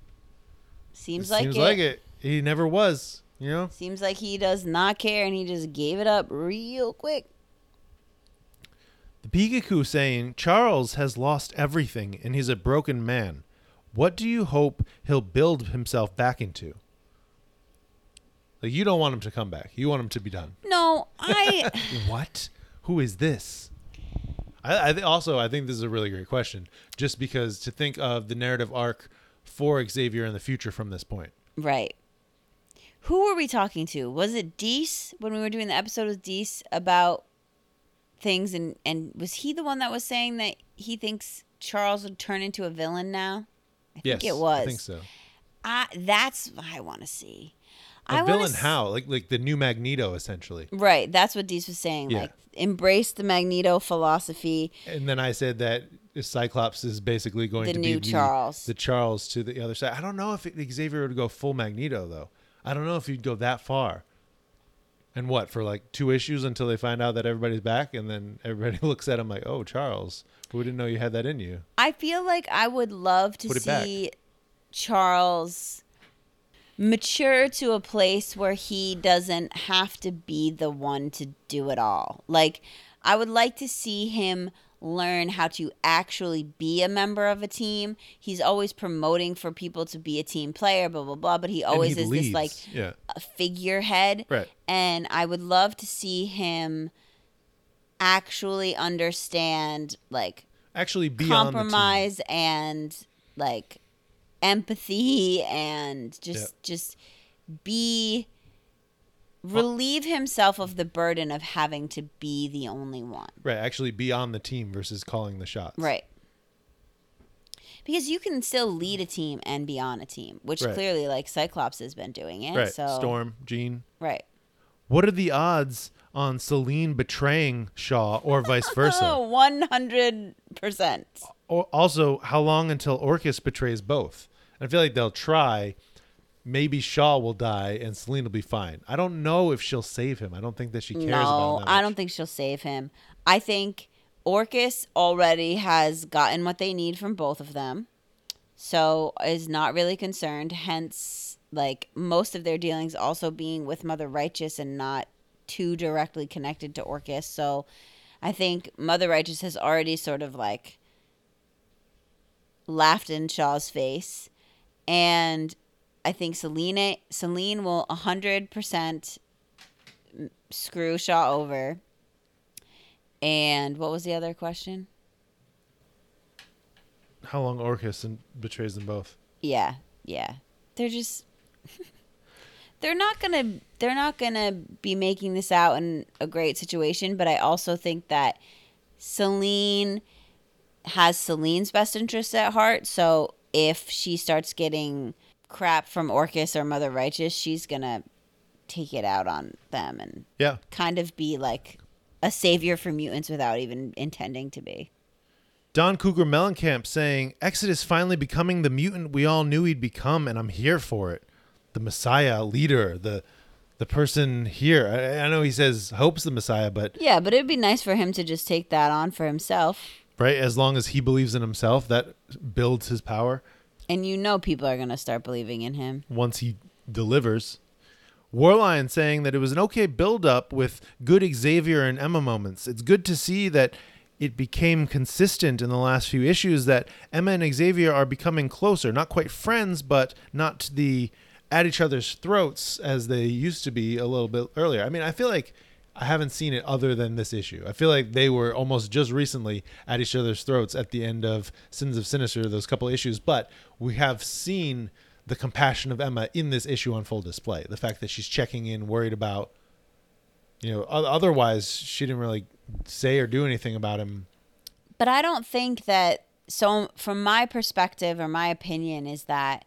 seems It like seems it. like it. He never was, you know? Seems like he does not care and he just gave it up real quick. The saying Charles has lost everything and he's a broken man. What do you hope he'll build himself back into? Like you don't want him to come back. You want him to be done. No, I <laughs> What? Who is this? I, I th- also I think this is a really great question, just because to think of the narrative arc for Xavier in the future from this point. right. Who were we talking to? Was it Deese when we were doing the episode with Deese about things and and was he the one that was saying that he thinks Charles would turn into a villain now? I yes, think it was. I think so. I, that's what I want to see. A I villain s- how? Like like the new Magneto essentially. Right, that's what Dees was saying. Yeah. Like embrace the Magneto philosophy. And then I said that Cyclops is basically going The to be Charles. the, the Charles to the other side. I don't know if it, Xavier would go full Magneto though. I don't know if he'd go that far. And what for like two issues until they find out that everybody's back, and then everybody <laughs> looks at him like, "Oh, Charles, we didn't know you had that in you." I feel like I would love to it back. see Charles mature to a place where he doesn't have to be the one to do it all. Like, I would like to see him learn how to actually be a member of a team. He's always promoting for people to be a team player, blah, blah, blah, but he always he is leads. this, like, yeah, a figurehead. Right. And I would love to see him actually understand, like, actually be on the team. compromise and like empathy and just Yeah. just be relieve himself of the burden of having to be the only one Right, actually be on the team versus calling the shots. right because you can still lead a team and be on a team which Right. clearly like cyclops has been doing it Right. so Storm, Jean. right What are the odds on Selene betraying Shaw or vice versa? oh 100% Or also, how long until Orchis betrays both? I feel like they'll try. Maybe Shaw will die and Selene will be fine. I don't know if she'll save him. I don't think that she cares about no him. that i don't think she'll save him i think orchis already has gotten what they need from both of them so is not really concerned hence like most of their dealings also being with mother righteous and not too directly connected to orchis so i think mother righteous has already sort of like laughed in shaw's face and i think selena selene will 100% screw shaw over and what was the other question How long Orchis and betrays them both? Yeah, yeah. They're just <laughs> they're not gonna they're not gonna be making this out in a great situation, but I also think that Selene has Selene's best interests at heart. So if she starts getting crap from Orchis or Mother Righteous, she's gonna take it out on them and Yeah. kind of be like a savior for mutants without even intending to be. Don Cougar Mellencamp saying, Exodus finally becoming the mutant we all knew he'd become, and I'm here for it. The Messiah leader, the the person here. I, I know he says hope's the Messiah, but Yeah, but it'd be nice for him to just take that on for himself. right, as long as he believes in himself, that builds his power. And you know people are going to start believing in him. once he delivers. Warlion saying that it was an okay build up with good Xavier and Emma moments. It's good to see that it became consistent in the last few issues that Emma and Xavier are becoming closer, not quite friends, but not the at each other's throats as they used to be a little bit earlier. I mean, I feel like I haven't seen it other than this issue. I feel like they were almost just recently at each other's throats at the end of Sins of Sinister, those couple issues, but we have seen the compassion of Emma in this issue on full display. The fact that she's checking in, worried about, you know, otherwise she didn't really say or do anything about him. But I don't think that so from my perspective or my opinion is that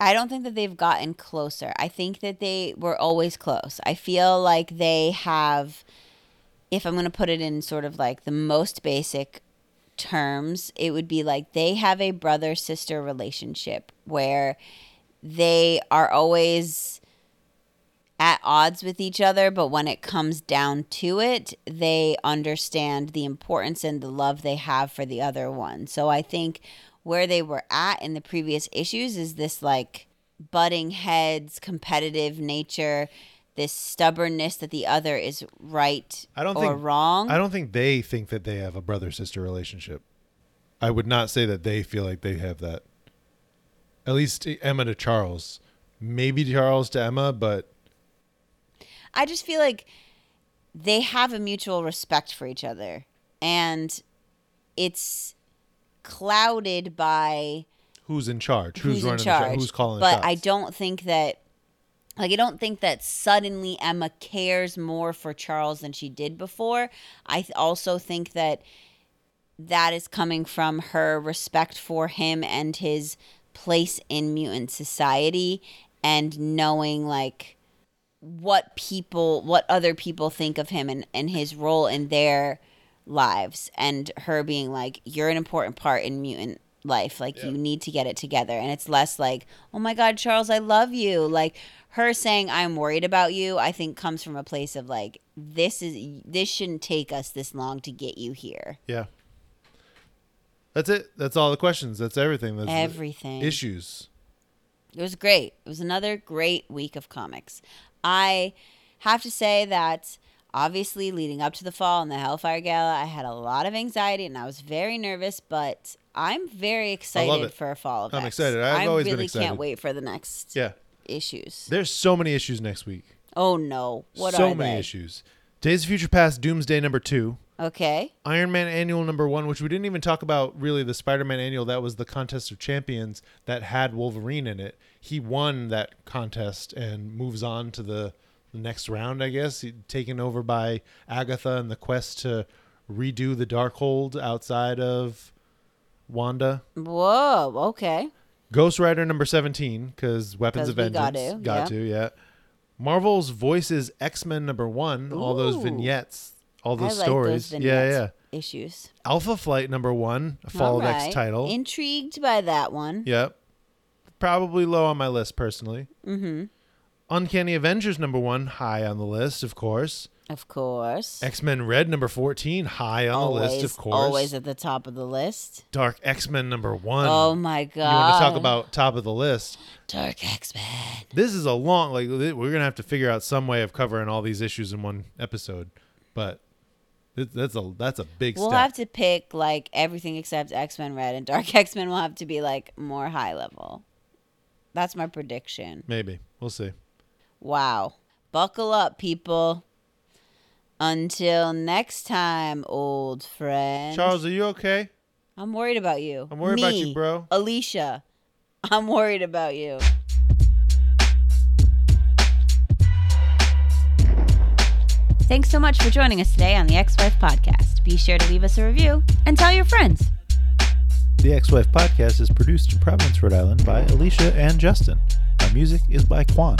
I don't think that they've gotten closer. I think that they were always close. I feel like they have if I'm going to put it in sort of like the most basic terms, it would be like they have a brother sister relationship where they are always at odds with each other, but when it comes down to it, they understand the importance and the love they have for the other one. So I think where they were at in the previous issues is this like butting heads, competitive nature, this stubbornness that the other is right I don't or think wrong. I don't think they think that they have a brother sister relationship. I would not say that they feel like they have that. At least Emma to Charles, maybe Charles to Emma, but I just feel like they have a mutual respect for each other and it's clouded by who's in charge? who's, in running charge. the show? Who's calling but the shots? I don't think that like I don't think that suddenly Emma cares more for Charles than she did before. I th- also think that that is coming from her respect for him and his place in mutant society and knowing like what people what other people think of him and, and his role in their lives and her being like you're an important part in mutant life like Yeah. you need to get it together and it's less like oh my god charles i love you like her saying i'm worried about you i think comes from a place of like this is this shouldn't take us this long to get you here Yeah. That's it. That's all the questions. That's everything. That's everything issues. It was great. It was another great week of comics. I have to say that obviously leading up to the fall and the Hellfire Gala, I had a lot of anxiety and I was very nervous, but I'm very excited it. for fall of I'm excited. I've I always been really excited. can't wait for the next Yeah. issues. There's so many issues next week. Oh no. What so are many they? issues. Days of Future Past, Doomsday number two, Okay. Iron Man Annual number one, which we didn't even talk about really. The Spider Man Annual that was the contest of champions that had Wolverine in it. He won that contest and moves on to the next round. I guess taken over by Agatha and the quest to redo the Darkhold outside of Wanda. Whoa, okay. Ghost Rider number 17 because Weapons of we Vengeance. got to, to, yeah. Marvel's Voices X Men number one. All those vignettes, all I those like stories. those yeah, yeah. Issues. Alpha Flight number one, a Fall of X title. Intrigued by that one. yep. Probably low on my list personally. Mm-hmm. Uncanny Avengers number one, high on the list, of course. Of course. X Men Red number 14, high on always, the list, of course. Always at the top of the list. Dark X Men number one. Oh my god. you want to talk about top of the list? Dark X Men? This is a long like we're gonna have to figure out some way of covering all these issues in one episode, but that's a that's a big We'll step. have to pick like everything except X Men Red and Dark <laughs> X Men will have to be like more high level. That's my prediction. Maybe we'll see. Wow. Buckle up, people. Until next time, old friend. Charles, are you okay? I'm worried about you. I'm worried about you, bro. Alicia. I'm worried about you. Thanks so much for joining us today on the X Wife Podcast. Be sure to leave us a review and tell your friends. The X Wife podcast is produced in Providence, Rhode Island by Alicia and Justin. Our music is by Quan.